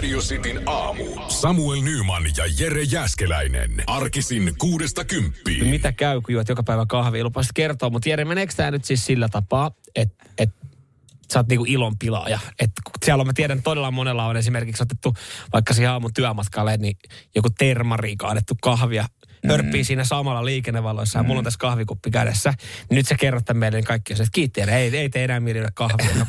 Radio Cityn aamu. Samuel Nyman ja Jere Jäskeläinen. Arkisin kuudesta kymppiin. Mitä käy, kun juot joka päivä kahvia? Lupasit kertoa, mutta Jere, meneekö tämä nyt siis sillä tapaa, että et, sä oot niinku ilonpilaaja? Et siellä on, mä tiedän, todella monella on esimerkiksi otettu vaikka siihen aamun työmatkalle, niin joku termariika annettu kahvia hörppii siinä samalla liikennevaloissa ja mulla on tässä kahvikuppi kädessä. Nyt sä kerrot tämän meille niin kaikki, että kiitti, ei, ei tee enää mieli kahvia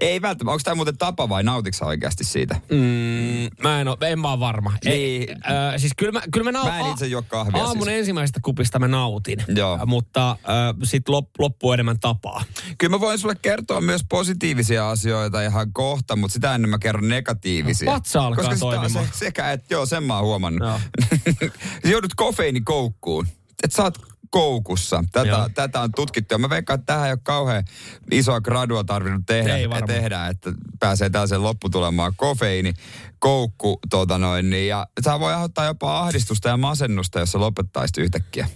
ei välttämättä. Onko tämä muuten tapa vai nautitko oikeasti siitä? Mm, mä en, ole, en mä ole varma. Ei, Niin. äh, siis kyllä mä, kyllä mä, nau- Mä en itse juo kahvia Aamun siis. ensimmäisestä kupista mä nautin, Joo. mutta äh, sitten lop, loppuu enemmän tapaa. Kyllä mä voin sulle kertoa myös positiivisia asioita ihan kohta, mutta sitä ennen mä kerron negatiivisia. No, vatsa alkaa Koska toimimaan. Se, sekä, että joo, sen mä oon huomannut. Joo. Joudut kofeiinikoukkuun. Että sä oot koukussa. Tätä, Joo. tätä on tutkittu. Ja mä veikkaan, että tähän ei ole kauhean isoa gradua tarvinnut tehdä, Ei varmaan. tehdä että pääsee tällaiseen lopputulemaan. Kofeiini, koukku, tota noin, niin, ja sä voi aiheuttaa jopa ahdistusta ja masennusta, jos sä lopettaisit yhtäkkiä.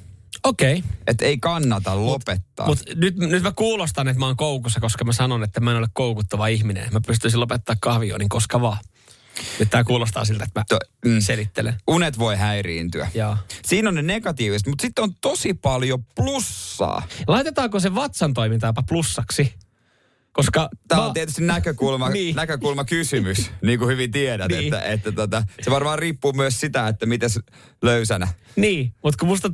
Okei. Okay. Että ei kannata lopettaa. Mutta nyt, nyt mä kuulostan, että mä oon koukussa, koska mä sanon, että mä en ole koukuttava ihminen. Mä pystyisin lopettaa kahvionin koska vaan. Nyt tää kuulostaa siltä, että mä To- mm. selittelen. Unet voi häiriintyä. Joo. Siinä on ne negatiiviset, mutta sitten on tosi paljon plussaa. Laitetaanko se vatsan toiminta jopa plussaksi? Koska Tämä mä- on tietysti näkökulma, Niin. näkökulma kysymys, niin kuin hyvin tiedät. Niin. Että, että tota, se varmaan riippuu myös sitä, että miten löysänä. Niin, mutta kun musta,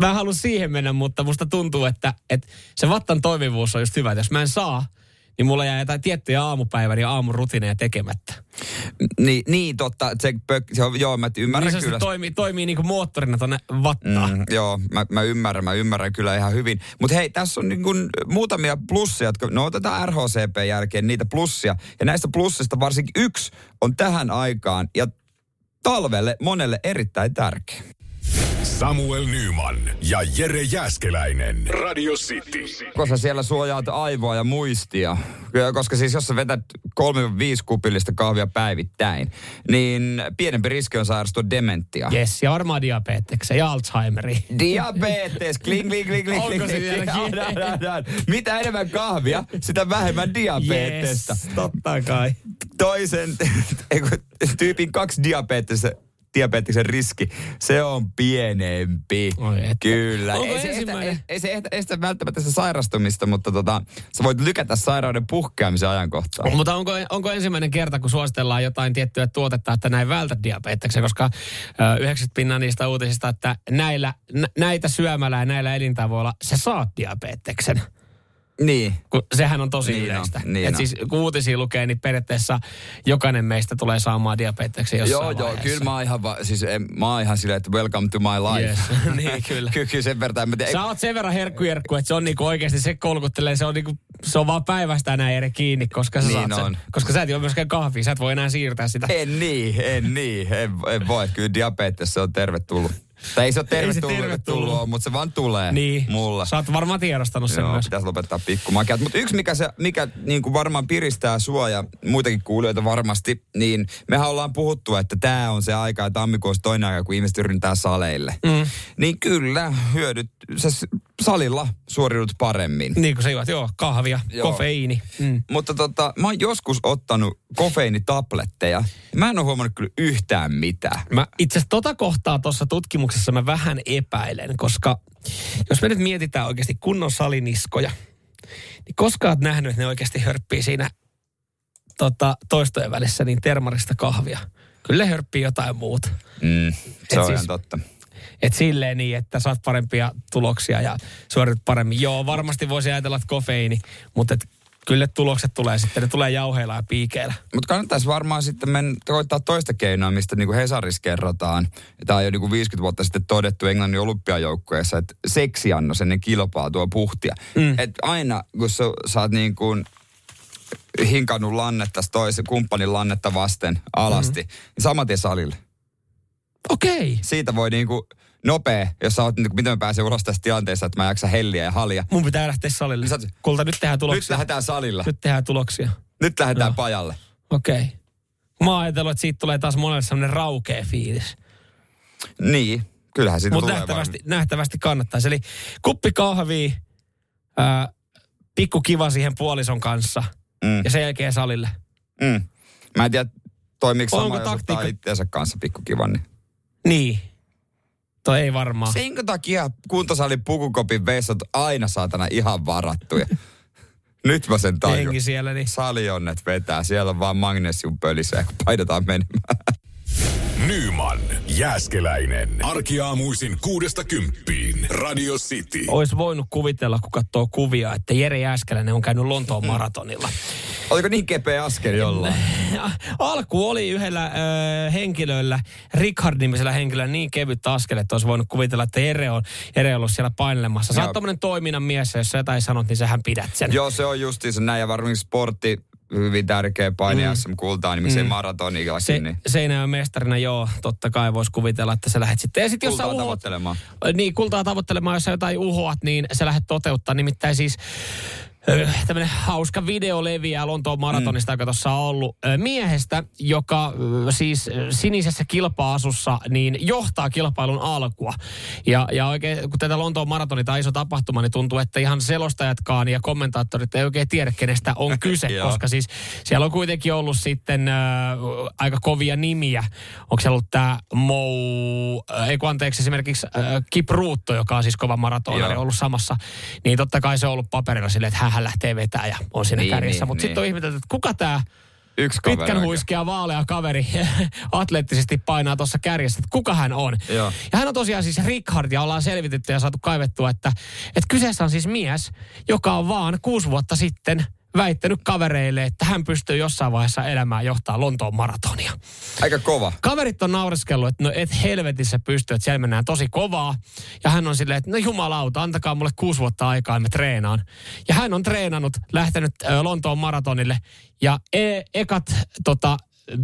mä en halua siihen mennä, mutta musta tuntuu, että, että se vattan toimivuus on just hyvä. Että jos mä en saa, niin mulla jää jotain tiettyjä aamupäivän ja aamurutiineja tekemättä. Niin, niin totta. Se, se on, joo, mä ymmärrän niin se kyllä. sitten toimii, toimii niin kuin moottorina tonne vattaan. Mm, joo, mä, mä ymmärrän, mä ymmärrän kyllä ihan hyvin. Mutta hei, tässä on niin kun muutamia plussia, jotka, no otetaan RHCP jälkeen niitä plussia. Ja näistä plussista varsinkin yksi on tähän aikaan ja talvelle monelle erittäin tärkeä. Samuel Nyman ja Jere Jäskeläinen. Radio City. koska siellä suojaat aivoa ja muistia. Koska siis jos sä vetät 3-5 kupillista kahvia päivittäin, niin pienempi riski on sairastua dementia. Yes, ja varmaan diabeteksen ja Alzheimeri. Diabetes, kling, kling, kling, kling. Onko kling, se kling. vieläkin? On, on, on. Mitä enemmän kahvia, sitä vähemmän diabetesta. Yes, totta kai. Toisen, tyypin kaksi diabetesta diabeteksen riski, se on pienempi. Oi että. Kyllä. Onko ei, se estä, ei, ei se estä, estä välttämättä sitä sairastumista, mutta tota, sä voit lykätä sairauden puhkeamisen ajankohtaa. Mutta onko, onko ensimmäinen kerta, kun suositellaan jotain tiettyä tuotetta, että näin vältä diabeteksen, koska ö, 90 pinnaa niistä uutisista, että näillä, nä, näitä syömällä ja näillä elintavoilla sä saat diabeteksen. Niin. Kun sehän on tosi Niin on, yleistä. niin Et on. siis kun uutisia lukee, niin periaatteessa jokainen meistä tulee saamaan diabeteksen jossain Joo, joo, vaiheessa. kyllä mä oon ihan, va, siis en, mä oon ihan silleen, että welcome to my life. Yes, niin kyllä. Ky- kyllä sen verran, mä tiedän, Sä oot sen verran herkkujerkku, että se on niinku oikeasti se kolkuttelee, se on niinku, se on vaan päivästä näin eri kiinni, koska sä Niin saat sen. on. Koska sä et juo myöskään kahvia, sä et voi enää siirtää sitä. en niin, en niin, en, en voi. Kyllä diabetes se on tervetullut. Tai ei se ole tervetullut, tervetullut. mutta se vaan tulee Niin, mulla. sä oot varmaan tiedostanut sen Joo, myös. pitäisi lopettaa pikkumakeat. Mutta yksi, mikä, se, mikä niin kuin varmaan piristää sua ja muitakin kuulijoita varmasti, niin mehän ollaan puhuttu, että tämä on se aika, ja tammikuussa toinen aika, kun ihmiset yrittää saleille. Mm. Niin kyllä, hyödyt, sä s- salilla suoriudut paremmin. Niin kuin sä juot, joo, kahvia, Joo. kofeiini. Mm. Mutta tota, mä oon joskus ottanut kofeiinitabletteja. Mä en ole huomannut kyllä yhtään mitään. Mä itse asiassa tota kohtaa tuossa tutkimuksessa mä vähän epäilen, koska jos me nyt mietitään oikeasti kunnon saliniskoja, niin koska oot nähnyt, että ne oikeasti hörppii siinä tota, toistojen välissä niin termarista kahvia. Kyllä hörppii jotain muuta. Mm, se Et on siis- ihan totta. Et silleen niin, että saat parempia tuloksia ja suoritut paremmin. Joo, varmasti voisi ajatella, että kofeiini, mutta et, kyllä tulokset tulee sitten. Ne tulee jauheilla ja piikeillä. Mutta kannattaisi varmaan sitten mennä, koittaa toista keinoa, mistä niin kuin Hesarissa kerrotaan. Tämä on jo niin kuin 50 vuotta sitten todettu Englannin olympiajoukkueessa, että seksiannos ennen kilpaa tuo puhtia. Mm. Et aina kun sä, sä oot niin kuin hinkannut lannetta toisen kumppanin lannetta vasten alasti, mm. niin saman tien salille. Okei. Siitä voi niinku nopea, jos sä oot, niinku, miten mä pääsen ulos tästä tilanteesta, että mä jaksa helliä ja halia. Mun pitää lähteä salille. Niin sä Kulta, nyt tehdään Nyt tuloksia. lähdetään salilla. Nyt tehdään tuloksia. Nyt lähdetään Joo. pajalle. Okei. Mä oon ajatellut, että siitä tulee taas monelle semmoinen raukea fiilis. Niin, kyllähän siitä Mutta tulee nähtävästi, nähtävästi kannattaisi. Eli kuppi kahvia, ää, pikku kiva siihen puolison kanssa Mm. ja sen jälkeen salille. Mm. Mä en tiedä, toimiiko sama, jos ottaa taktiikka- itseensä kanssa pikkukivan. Niin. Niin. Toi ei varmaan. Senkö takia kuntosalin pukukopin vessat aina saatana ihan varattuja? Nyt mä sen tajun. Henki siellä, niin Salionnet vetää, siellä on vaan magnesiumpölisää, kun painetaan menemään. Nyman, Jääskeläinen. Arkiaamuisin kuudesta kymppiin. Radio City. olisi voinut kuvitella, kun katsoo kuvia, että Jere Jääskeläinen on käynyt. Lontoon maratonilla. Oliko niin kepeä askel jollain? Alku oli yhdellä ö, henkilöllä, Richard-nimisellä henkilöllä niin kevyt askel, että olisi voinut kuvitella, että Jere on, Jere on ollut siellä painelemassa. Sä Joo. oot tommonen toiminnan mies, ja jos sä jotain sanot, niin sähän pidät sen. Joo, se on justiinsa näin ja varmaan sportti hyvin tärkeä paine mm. SM-kultaa, niin miksei Mm. maratonillakin, Se, niin Seinäjoen mestarina, joo, totta kai voisi kuvitella, että sä lähdet sitten. Ja sitten jos sä kultaa uhot, tavoittelemaan. niin, kultaa tavoittelemaan, jos sä jotain uhoat, niin sä lähdet toteuttaa. Nimittäin siis tämmöinen hauska video leviää Lontoon maratonista, mm. joka tuossa on ollut miehestä, joka siis sinisessä kilpa-asussa niin johtaa kilpailun alkua. Ja, ja oikein, kun tätä Lontoon maratoni tai iso tapahtuma, niin tuntuu, että ihan selostajatkaan ja kommentaattorit ei oikein tiedä, kenestä on kyse, koska siis siellä on kuitenkin ollut sitten ö, aika kovia nimiä. Onko se ollut tämä Mou, äh, ei kun anteeksi esimerkiksi äh, Kip Ruutto, joka on siis kova maratonari, ollut samassa, niin totta kai se on ollut paperilla silleen, että hän lähtee vetää ja on siinä Niin, kärjessä. niin, Mutta niin. sitten on ihmetelty, että kuka tämä Yksi kaveri pitkän oikein. huiskea vaalea kaveri atleettisesti painaa tuossa kärjessä, että kuka hän on. Joo. Ja hän on tosiaan siis Richard ja ollaan selvitetty ja saatu kaivettua, että, että kyseessä on siis mies, joka on vaan kuusi vuotta sitten väittänyt kavereille, että hän pystyy jossain vaiheessa elämään johtaa Lontoon maratonia. Aika kova. Kaverit on naureskellut, että no et helvetissä pysty, että siellä mennään tosi kovaa. Ja hän on silleen, että no jumalauta, antakaa mulle kuusi vuotta aikaa mä treenaan. Ja hän on treenannut, lähtenyt Lontoon maratonille ja e- ekat tota,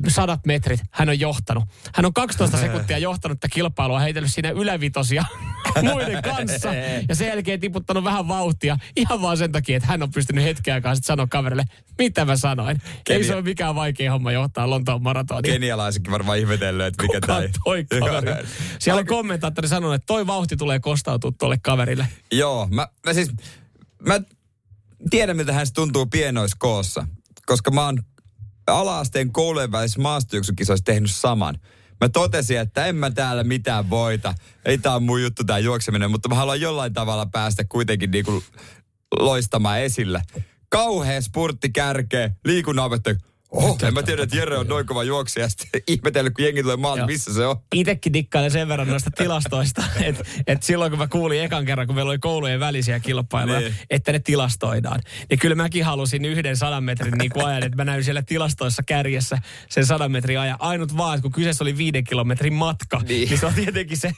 sadat metrit hän on johtanut. Hän on 12 sekuntia johtanut tätä kilpailua, heitellyt siinä ylävitosia muiden kanssa. Ja sen jälkeen tiputtanut vähän vauhtia ihan vaan sen takia, että hän on pystynyt hetken aikaa sitten sanoa kaverille, mitä mä sanoin. Ei Kenia- se ole mikään vaikea homma johtaa Lontoon maratonia. Kenialaisetkin varmaan ihmetellyt, että mikä Kuka on toi kaveri? Siellä on kommentaattori sanonut, että toi vauhti tulee kostautua tuolle kaverille. Joo, mä, mä siis, mä tiedän miltä hän tuntuu pienoiskoossa, koska mä oon ala-asteen koulujen välissä maastojuoksukisoissa tehnyt saman. Mä totesin, että en mä täällä mitään voita. Ei tää on mun juttu tää juokseminen, mutta mä haluan jollain tavalla päästä kuitenkin niinku loistamaan esille. Kauhea spurtti kärkeä, liikunnan opettaja. Oh, en mä tiedä, että Jere on noin kova juoksija. Ja sitten ihmetellyt, kun jengi tulee maalta, Joo. missä se on. Itekin dikkailen sen verran noista tilastoista, että et silloin kun mä kuulin ekan kerran, kun meillä oli koulujen välisiä kilpailuja, Niin. että ne tilastoidaan. Niin kyllä mäkin halusin yhden sadan metrin niin kuin ajan, että mä näyn siellä tilastoissa kärjessä sen sadan metrin ajan. Ainut vaan, että kun kyseessä oli viiden kilometrin matka, Niin. niin se on tietenkin se,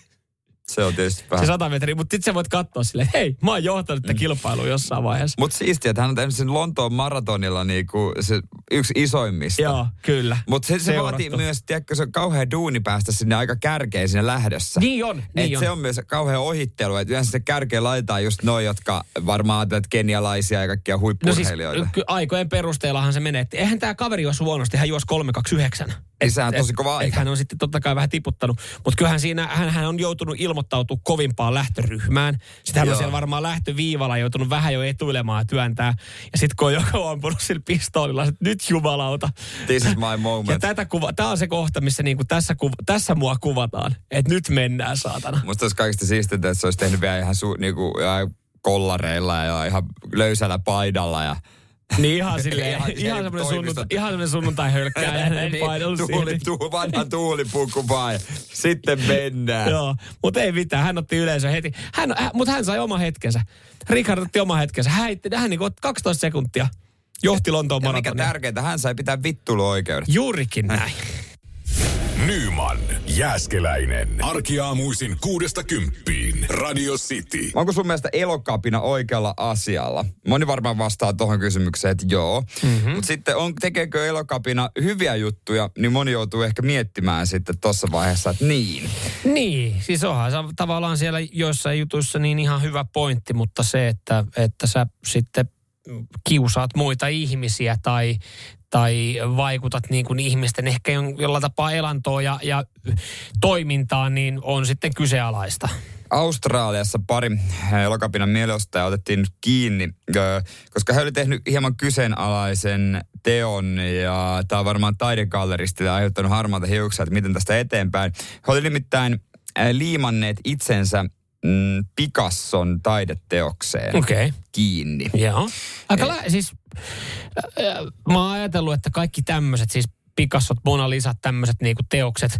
Se on tietysti se vähän. sata metriä. Mutta sitten sä voit katsoa että hei, mä oon johtanut tätä kilpailua jossain vaiheessa. Mutta siistiä, että hän on tehnyt sen Lontoon maratonilla niinku se yksi isoimmista. Joo, kyllä. Mutta se, se Seurattu. vaatii myös, tiedätkö, se on kauhean duuni päästä sinne aika kärkeen siinä lähdössä. Niin on, niin Et on. se on myös kauhean ohittelu, että yleensä se kärkeen laitetaan just noi, jotka varmaan että kenialaisia ja kaikkia No siis huippurheilijoita. aikojen perusteellahan se menee. että Eihän tämä kaveri juossut huonosti, hän juosi 329. Niin sehän on tosi kova aika. Hän on sitten totta kai vähän tiputtanut. Mutta kyllähän siinä, hän, hän on joutunut ilmoittautumaan kovimpaan lähtöryhmään. Sitten hän on siellä varmaan lähtöviivalla joutunut vähän jo etuilemaan ja työntää. Ja sitten kun on joku ampunut sillä pistoolilla, että nyt jumalauta. This is my Ja moment. tätä kuva, tämä on se kohta, missä niinku tässä, kuva, tässä mua kuvataan. Että nyt mennään, saatana. Musta olisi kaikista siistintä, että se olisi tehnyt vielä ihan, su, niinku, ihan kollareilla ja ihan löysällä paidalla ja Niin ihan silleen, Ihan- ihan, semmoinen sunnuntai, ihan semmoinen sunnuntai hölkkää. niin, tuuli, tuuli, vanha tuulipuku vai. Sitten mennään. Joo, mutta ei mitään. Hän otti yleisö heti. Hän, hän, mutta hän sai oma hetkensä. Richard otti oma hetkensä. Hän, hän niin 12 sekuntia johti Lontoon Ja mikä maratonia. tärkeintä, hän sai pitää vittuiluoikeudet. Juurikin näin. Nyman, Jääskeläinen. Arkiaamuisin kuudesta kymppiin. Radio City. Onko sun mielestä elokapina oikealla asialla? Moni varmaan vastaa tuohon kysymykseen, että joo. Mm-hmm. Mutta sitten on, tekeekö elokapina hyviä juttuja, niin moni joutuu ehkä miettimään sitten tuossa vaiheessa, että niin. Niin, siis onhan se tavallaan siellä joissain jutuissa niin ihan hyvä pointti, mutta se, että, että sä sitten kiusaat muita ihmisiä tai, tai vaikutat niin kuin ihmisten ehkä jollain tapaa elantoon ja, ja toimintaan, niin on sitten kyseenalaista. Australiassa pari elokapinan mielestä otettiin kiinni, koska he oli tehnyt hieman kyseenalaisen teon ja tämä on varmaan taidegalleristille aiheuttanut harmaata hiuksia, että miten tästä eteenpäin. He oli nimittäin liimanneet itsensä mm, Picasson taideteokseen okay. kiinni. Joo. Aika lä- siis, äh, mä oon ajatellut, että kaikki tämmöiset, siis Picassot, Mona Lisat, tämmöiset niinku teokset,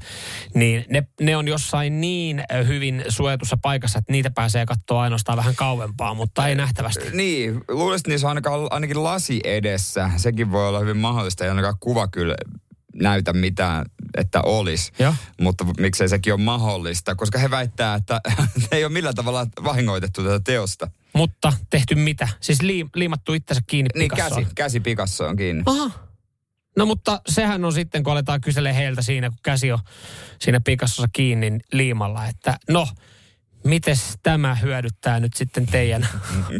niin ne, ne on jossain niin hyvin suojatussa paikassa, että niitä pääsee katsoa ainoastaan vähän kauempaa, mutta ei nähtävästi. Niin, luulisin, että niissä on ainakaan, ainakin lasi edessä. Sekin voi olla hyvin mahdollista, ei ainakaan kuva kyllä näytä mitään, että olisi. Ja. Mutta miksei sekin ole mahdollista, koska he väittää, että ei ole millään tavalla vahingoitettu tätä teosta. Mutta tehty mitä? Siis liim, liimattu itsensä kiinni Niin, käsi, käsi Picasso on kiinni. Aha. No mutta sehän on sitten, kun aletaan kyselemään heiltä siinä, kun käsi on siinä Picassossa kiinni liimalla, että no, mites tämä hyödyttää nyt sitten teidän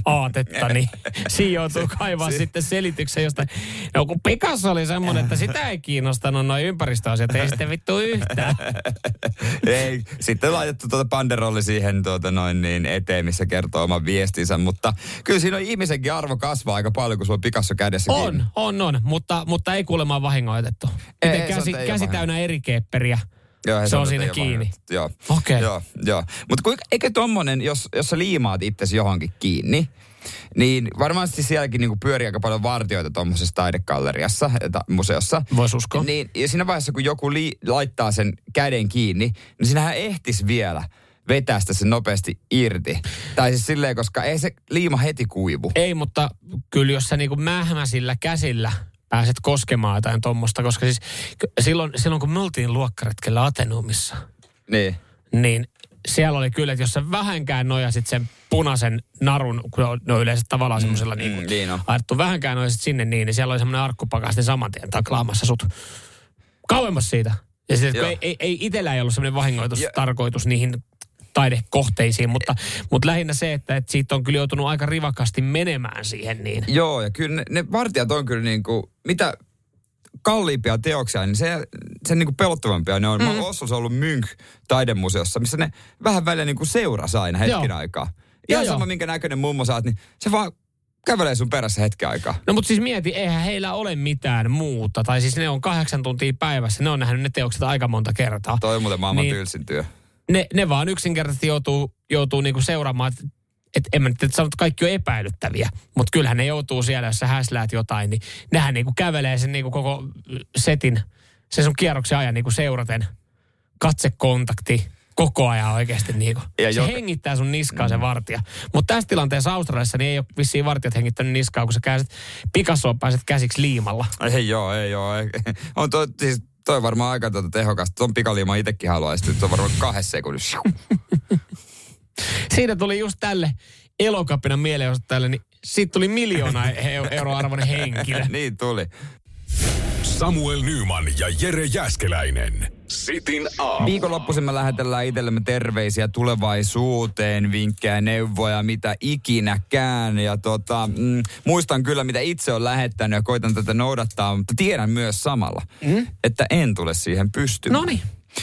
aatetta, niin siinä joutuu kaivaa si- sitten selityksen jostain. No kun Picasso oli semmoinen, että sitä ei kiinnostanut noin ympäristöasiat, ei sitten vittu yhtään. ei, sitten laitettu tuota banderolli siihen tuota noin niin eteen, missä kertoo oman viestinsä, mutta kyllä siinä on ihmisenkin arvo kasvaa aika paljon, kun sulla on Picasso kädessä On, kiinni. on, on, mutta, mutta ei kuulemma vahingoitettu. Miten ei, käsi, käsi täynnä eri kepperiä. Joo, se on siinä kiinni. Joo. Okei. Okay. Joo, joo. Mutta eikö tommonen, jos, jos sä liimaat itsesi johonkin kiinni, niin varmasti sielläkin niinku pyörii aika paljon vartioita tuommoisessa taidekalleriassa, tai museossa. Voisi uskoa. Niin, ja siinä vaiheessa, kun joku li- laittaa sen käden kiinni, niin sinähän ehtis vielä vetää sitä sen nopeasti irti. Tai siis silleen, koska ei se liima heti kuivu. Ei, mutta kyllä jos sä niinku mähmäsillä käsillä pääset koskemaan jotain tuommoista, koska siis silloin, silloin kun me oltiin luokkaretkellä Atenuumissa, niin, niin siellä oli kyllä, että jos sä vähänkään nojasit sen punaisen narun, kun ne on yleensä tavallaan mm, semmoisella niin kuin, mm, niin ajettu, vähänkään nojasit sinne niin, niin siellä oli semmoinen arkkupakasti saman tien taklaamassa sut. Kauemmas siitä. Ja sitten, ei, ei, ei itsellä ei ollut semmoinen vahingoitustarkoitus niihin taidekohteisiin, mutta, mutta lähinnä se, että, että siitä on kyllä joutunut aika rivakasti menemään siihen niin. Joo, ja kyllä ne, ne vartijat on kyllä niin kuin, mitä kalliimpia teoksia, niin se, se niin kuin pelottavampia ne on. Mm. Mä oon ollut Mynk taidemuseossa, missä ne vähän välillä niin kuin seurasi aina hetken Joo. aikaa. Ihan joo, sama, joo. minkä näköinen mummo saat, niin se vaan kävelee sun perässä hetken aikaa. No mutta siis mieti, eihän heillä ole mitään muuta. Tai siis ne on kahdeksan tuntia päivässä. Ne on nähnyt ne teokset aika monta kertaa. Toi on muuten maailman niin, tylsin työ ne, ne vaan yksinkertaisesti joutuu, joutuu niinku seuraamaan, että et en mä nyt että sanot, että kaikki on epäilyttäviä, mutta kyllähän ne joutuu siellä, jos sä häsläät jotain, niin nehän niinku kävelee sen niinku koko setin, sen sun kierroksen ajan niinku seuraten. Katsekontakti, koko ajan oikeasti niinku. Ja se joka... hengittää sun niskaa mm. se vartija. Mutta tässä tilanteessa Australiassa niin ei ole vissiin vartijat hengittänyt niskaa, kun sä käsit Picassoon pääset käsiksi liimalla. Ei joo, ei joo. Ei. On to, siis toi on varmaan aika tuota tehokasta. Tuon pikaliima itsekin haluaisi, se on varmaan kahdessa sekunnissa. Siinä tuli just tälle elokapinan mielenosoittajalle, niin siitä tuli miljoona euroa arvoinen henkilö. niin tuli. Samuel Nyman ja Jere Jäskeläinen. Sitin aamu. Viikonloppuisin me lähetellään itsellemme terveisiä tulevaisuuteen, vinkkejä, neuvoja, mitä ikinäkään. Ja tota, mm, muistan kyllä, mitä itse on lähettänyt ja koitan tätä noudattaa, mutta tiedän myös samalla, mm? että en tule siihen pystymään. No niin.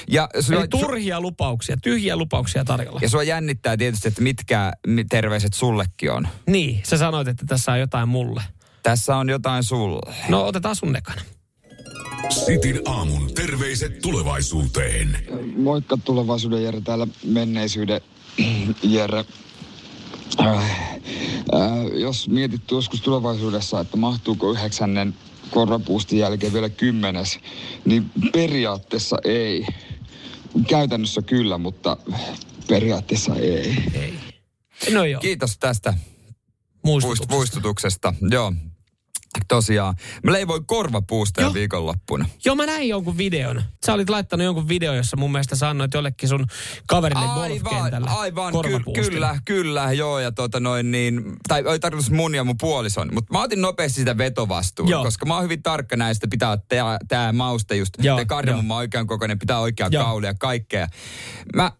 Ja sua, Eli turhia lupauksia, tyhjiä lupauksia tarjolla. Ja sua jännittää tietysti, että mitkä terveiset sullekin on. Niin, sä sanoit, että tässä on jotain mulle. Tässä on jotain sulle. No otetaan sun nekana. Sitin aamun terveiset tulevaisuuteen. Moikka tulevaisuuden Jere, täällä menneisyyden Jere. Äh, äh, jos mietit joskus tulevaisuudessa, että mahtuuko yhdeksännen korvapuustin jälkeen vielä kymmenes, niin periaatteessa ei. Käytännössä kyllä, mutta periaatteessa ei. ei. No joo. Kiitos tästä muistutuksesta. muistutuksesta. Joo. Tosiaan. Mä leivoin korvapuusta Joo. viikonloppuna. Joo, mä näin jonkun videon. Sä olit laittanut jonkun video, jossa mun mielestä sanoit jollekin sun kaverille golfkentällä. aivan, ky- kyllä, kyllä, joo, ja tota noin niin, tai oli tarkoitus mun ja mun puolison, mutta mä otin nopeasti sitä vetovastuun, Joo. koska mä oon hyvin tarkka näistä, pitää tää, tää mauste just, Joo, tää kardemumma oikean kokoinen, pitää oikea Joo. kauli ja kaikkea. Mä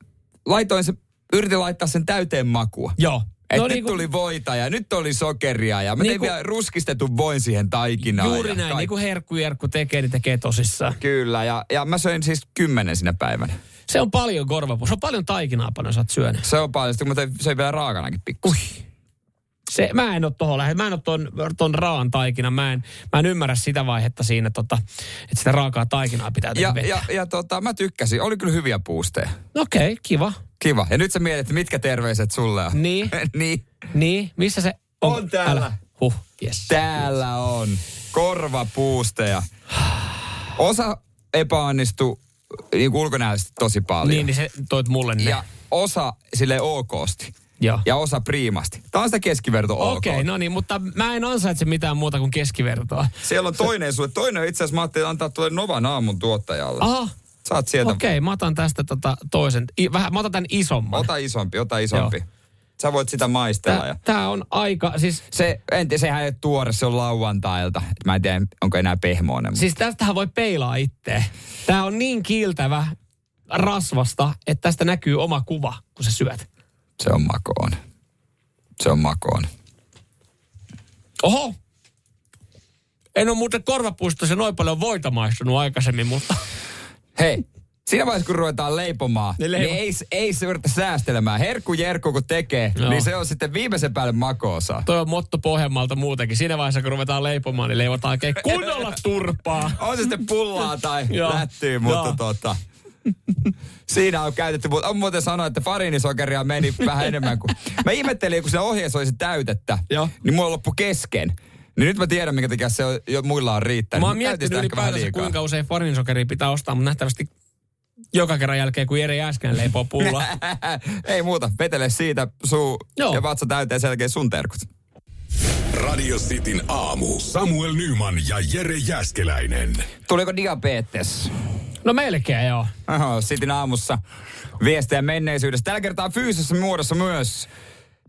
laitoin se, yritin laittaa sen täyteen makua. Joo. Et No nyt niin kuin- tuli voita ja nyt oli sokeria ja mä Niin tein kuin- vielä ruskistetun voin siihen taikinaan. Juuri näin, kaik- niin kuin Herkku Jerkku tekee, niin tekee tosissaan. Kyllä, ja, ja mä söin siis kymmenen sinä päivänä. Se on paljon korvapuusta. Se on paljon taikinaa paljon sä oot syönyt. Se on paljon, sitten mä tein, söin vielä raakanakin pikku. Se, mä en ole tohon lähde. Mä en ole ton, ton raan taikina. Mä en, mä en ymmärrä sitä vaihetta siinä, tota, että sitä raakaa taikinaa pitää tehdä Ja, vetää. ja, ja tota, mä tykkäsin. Oli kyllä hyviä puusteja. Okei, okay, kiva. Kiva. Ja nyt sä mietit, mitkä terveiset sulle on. Niin. niin. Niin, missä se on? On täällä. Älä. Huh, yes. Täällä on korvapuusteja. Osa epäonnistui niin ulkonäöllisesti tosi paljon. Niin, niin se toit mulle ne. Ja osa sille okosti. Joo. Ja osa priimasti. Tämä on sitä keskiverto ok. Okei, okay, no niin, mutta mä en ansaitse mitään muuta kuin keskivertoa. Siellä on toinen sulle. Toinen itse asiassa, mä ajattelin antaa tuolle Novan aamun tuottajalle. Aha, Saat sieltä. okei, okay, mä otan tästä tota toisen. I, vähän, mä otan tämän isomman. Ota isompi, ota isompi. Sä voit sitä maistella. Tää, Ja. tää on aika, siis, Se, en tiedä, sehän ei ole tuore, se on lauantailta. Mä en tiedä, onko enää pehmoinen. siis tästähän voi peilaa itse. Tää on niin kiiltävä rasvasta, että tästä näkyy oma kuva, kun sä syöt. Se on makoon. Se on makoon. Oho! En ole muuten korvapuistossa noin paljon voita maistunut aikaisemmin, mutta Hei, siinä vaiheessa kun ruvetaan leipomaan, Ne niin leipo- ei, ei se yritä säästelemään. Herkku Jerkku kun tekee, Joo. niin se on sitten viimeisen päälle makoosa. toi on motto Pohjanmaalta muutenkin. Siinä vaiheessa, kun ruvetaan leipomaan, niin leivotaan oikein kunnolla turpaa. On se sitten pullaa tai Joo. lättyy, mutta tota... Siinä on käytetty, mutta on muuten sanoa, että farinisokeria meni vähän enemmän kuin... Mä ihmettelin, kun se ohjeessa olisi täytettä, Joo. niin mulla loppu kesken. Niin nyt mä tiedän, minkä takia se on, jo muilla on riittänyt. Mä oon miettinyt ylipäätänsä, kuinka usein farinsokeria pitää ostaa, mutta nähtävästi joka kerran jälkeen, kun Jere Jääskän leipoo pulla. Ei muuta, vetele siitä suu Joo. ja vatsa täyteen selkeä sun terkut. Radio Cityn aamu. Samuel Nyman ja Jere Jäskeläinen. Tuliko diabetes? No melkein joo. Oho, Sitin aamussa viestejä menneisyydestä. Tällä kertaa fyysisessä muodossa myös.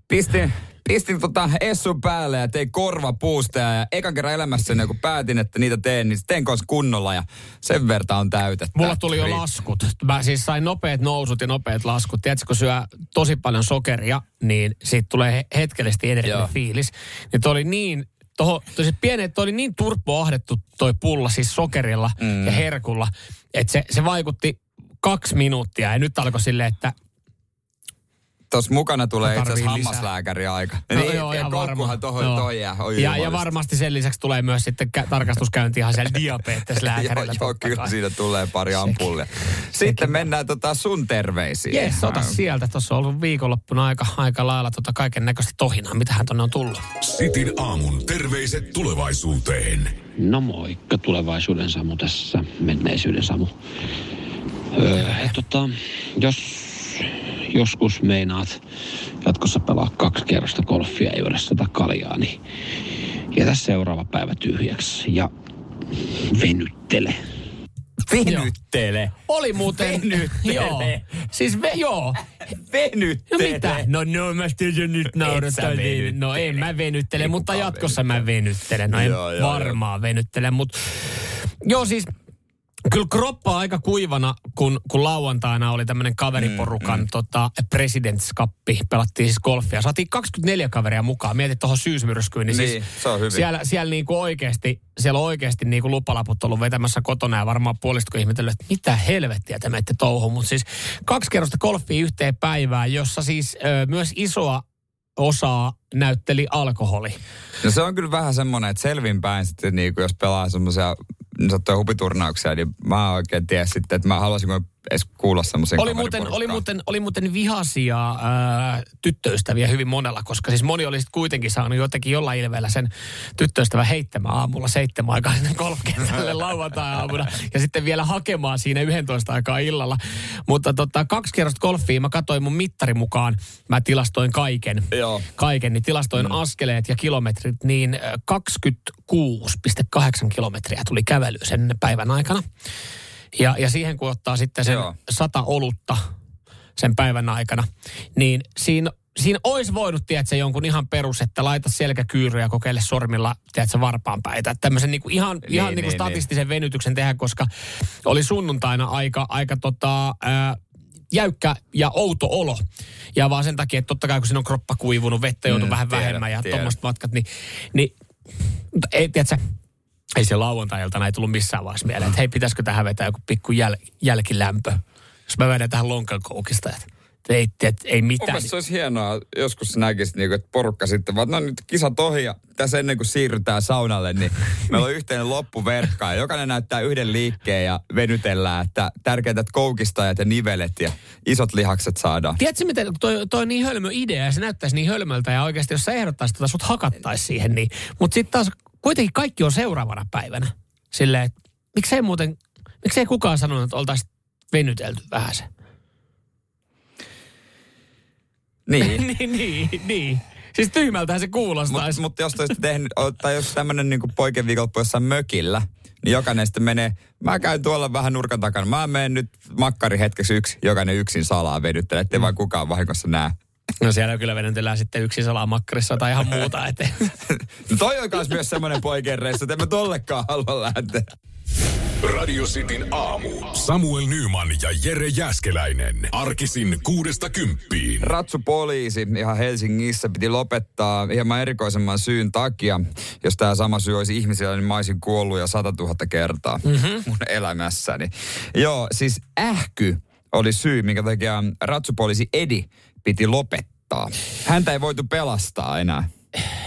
Pistin, pistin tota essun päälle ja tein korvapuusta ja ekan kerran elämässäni, kun päätin, että niitä teen, niin teen kanssa kunnolla ja sen verta on täytettä. Mulla tuli jo laskut. Mä siis sain nopeat nousut ja nopeat laskut. Tiedätkö, kun syö tosi paljon sokeria, niin siitä tulee he- hetkellisesti energinen fiilis. Niin oli niin, toho, tosi pieni, toi oli niin turpoahdettu toi pulla siis sokerilla mm. ja herkulla, että se, se vaikutti kaksi minuuttia ja nyt alkoi silleen, että Tuossa mukana tulee itse asiassa Tarvii lisää. hammaslääkäri aika. No niin, joo, ja ihan varma. koukkuhan tohon Joo. toi ja, oi ja, ja varmasti sen lisäksi tulee myös sitten kä- tarkastuskäynti ihan siellä diabeteslääkärillä. joo, joo, kyllä kai. siitä tulee pari ampullia. Sitten mennään tota sun terveisiin. Jes, ota sieltä. Tuossa on ollut viikonloppuna aika, aika lailla tota kaiken näköistä tohinaa. Mitähän tonne on tullut? Cityn aamun terveiset tulevaisuuteen. No moikka, tulevaisuuden Samu tässä, menneisyyden Samu. Öö, tota, jos joskus meinaat jatkossa pelaa kaksi kerrosta golfia ja juoda sitä kaljaa, niin jätä seuraava päivä tyhjäksi ja venyttele. Venyttele. Oli muuten... Venyttele. joo. Siis ve, joo. Venyttele. No mitä? No no, mä sitten nyt naurattaa. niin. No en mä venyttele, Ei mutta jatkossa mä venyttelen. No en Joo, joo, varmaan venyttele, mutta... Joo siis... Kyllä kroppa on aika kuivana, kun, kun lauantaina oli tämmöinen kaveriporukan mm, mm. Tota, President's Cup. Pelattiin siis golfia. Saatiin 24 kaveria mukaan. Mietit tuohon syysmyrskyyn. Niin, Niin, siis se on hyvin. Siellä, siellä niinku oikeasti, siellä on oikeasti niinku lupalaput ollut vetämässä kotona ja varmaan puolista kun ihmetellyt, että mitä helvettiä te menette touhuun. Mutta siis kaksi kerrosta golfia yhteen päivään, jossa siis ö, myös isoa osaa näytteli alkoholi. No se on kyllä vähän semmoinen, että selvinpäin sitten niin kuin jos pelaa semmoisia sanottuja hupiturnauksia, niin mä oikein tiedä sitten, että mä haluaisin, edes kuulla semmoisen Oli muuten, oli, muuten, oli muuten vihaisia ää, tyttöystäviä hyvin monella, koska siis moni oli sit kuitenkin saanut jotenkin jollain ilveellä sen tyttöystävän heittämään aamulla seitsemän aikaa sinne golfkentälle lauantai-aamuna ja sitten vielä hakemaan siinä 11 aikaa illalla. Mutta tota, kaksi kerrosta golfia mä katsoin mun mittari mukaan, mä tilastoin kaiken. Joo. Kaiken, niin tilastoin mm. askeleet ja kilometrit, niin ö, 26,8 kilometriä tuli kävely sen päivän aikana. Ja, ja siihen kun ottaa sitten sen Joo. sata olutta sen päivän aikana, niin siinä, siinä olisi voinut, tiedätkö, jonkun ihan perus, että laita selkäkyyryä ja kokeile sormilla, tiedätkö, varpaanpäitä. Että Tämmöisen niin kuin ihan, Niin, ihan niin, niin, kuin statistisen venytyksen tehdä, koska oli sunnuntaina aika, aika tota, ää, jäykkä ja outo olo. Ja vaan sen takia, että totta kai kun siinä on kroppa kuivunut, vettä joutuu Mm, vähän tiedän, vähemmän ja tuommoiset matkat, niin, niin ei, tiedätkö, ei se lauantai-iltana ei tullut missään vaiheessa mieleen, että hei, pitäisikö tähän vetää joku pikku jäl, jälkilämpö. Jos mä vedän tähän lonkankoukista, että ei, et, ei mitään. Mun mielestä se olisi hienoa, joskus näkisit, niinku, että porukka sitten vaan, no nyt kisat ohi ja tässä ennen kuin siirrytään saunalle, niin meillä on yhteinen loppuverkka ja jokainen näyttää yhden liikkeen ja venytellään, että tärkeintä, että koukistajat ja nivelet ja isot lihakset saadaan. Tiedätkö, miten toi, toi on niin hölmö idea ja se näyttäisi niin hölmöltä ja oikeasti jos sä ehdottaisit, että sut hakattaisi siihen, niin. Mutta sitten taas kuitenkin kaikki on seuraavana päivänä. Silleen, että miksei muuten, miksei kukaan sanonut, että oltaisiin venytelty vähän se. Niin. niin, niin, niin. Siis tyhmältähän se kuulostaa. Mutta mut jos olisit tehnyt, tai jos tämmöinen niinku poikien viikonloppu jossain mökillä, niin jokainen sitten menee, mä käyn tuolla vähän nurkan takana, mä menen nyt makkari hetkeksi yksi, jokainen yksin salaa venyttelee, ettei vaan kukaan vahingossa näe. No siellä kyllä venetellään sitten yksi salamakkarissa tai ihan muuta. Että No toi on kans myös semmoinen poikien reissu, että en mä tollekaan halua lähteä. Radio Cityn aamu. Samuel Nyman ja Jere Jäskeläinen. Arkisin kuudesta kymppiin. Ratsupoliisi ihan Helsingissä piti lopettaa hieman erikoisemman syyn takia. Jos tämä sama syy olisi ihmisillä, niin mä olisin kuollut jo 100 000 kertaa mm-hmm. mun elämässäni. Joo, siis ähky oli syy, minkä takia ratsupoliisi Edi piti lopettaa. Häntä ei voitu pelastaa enää.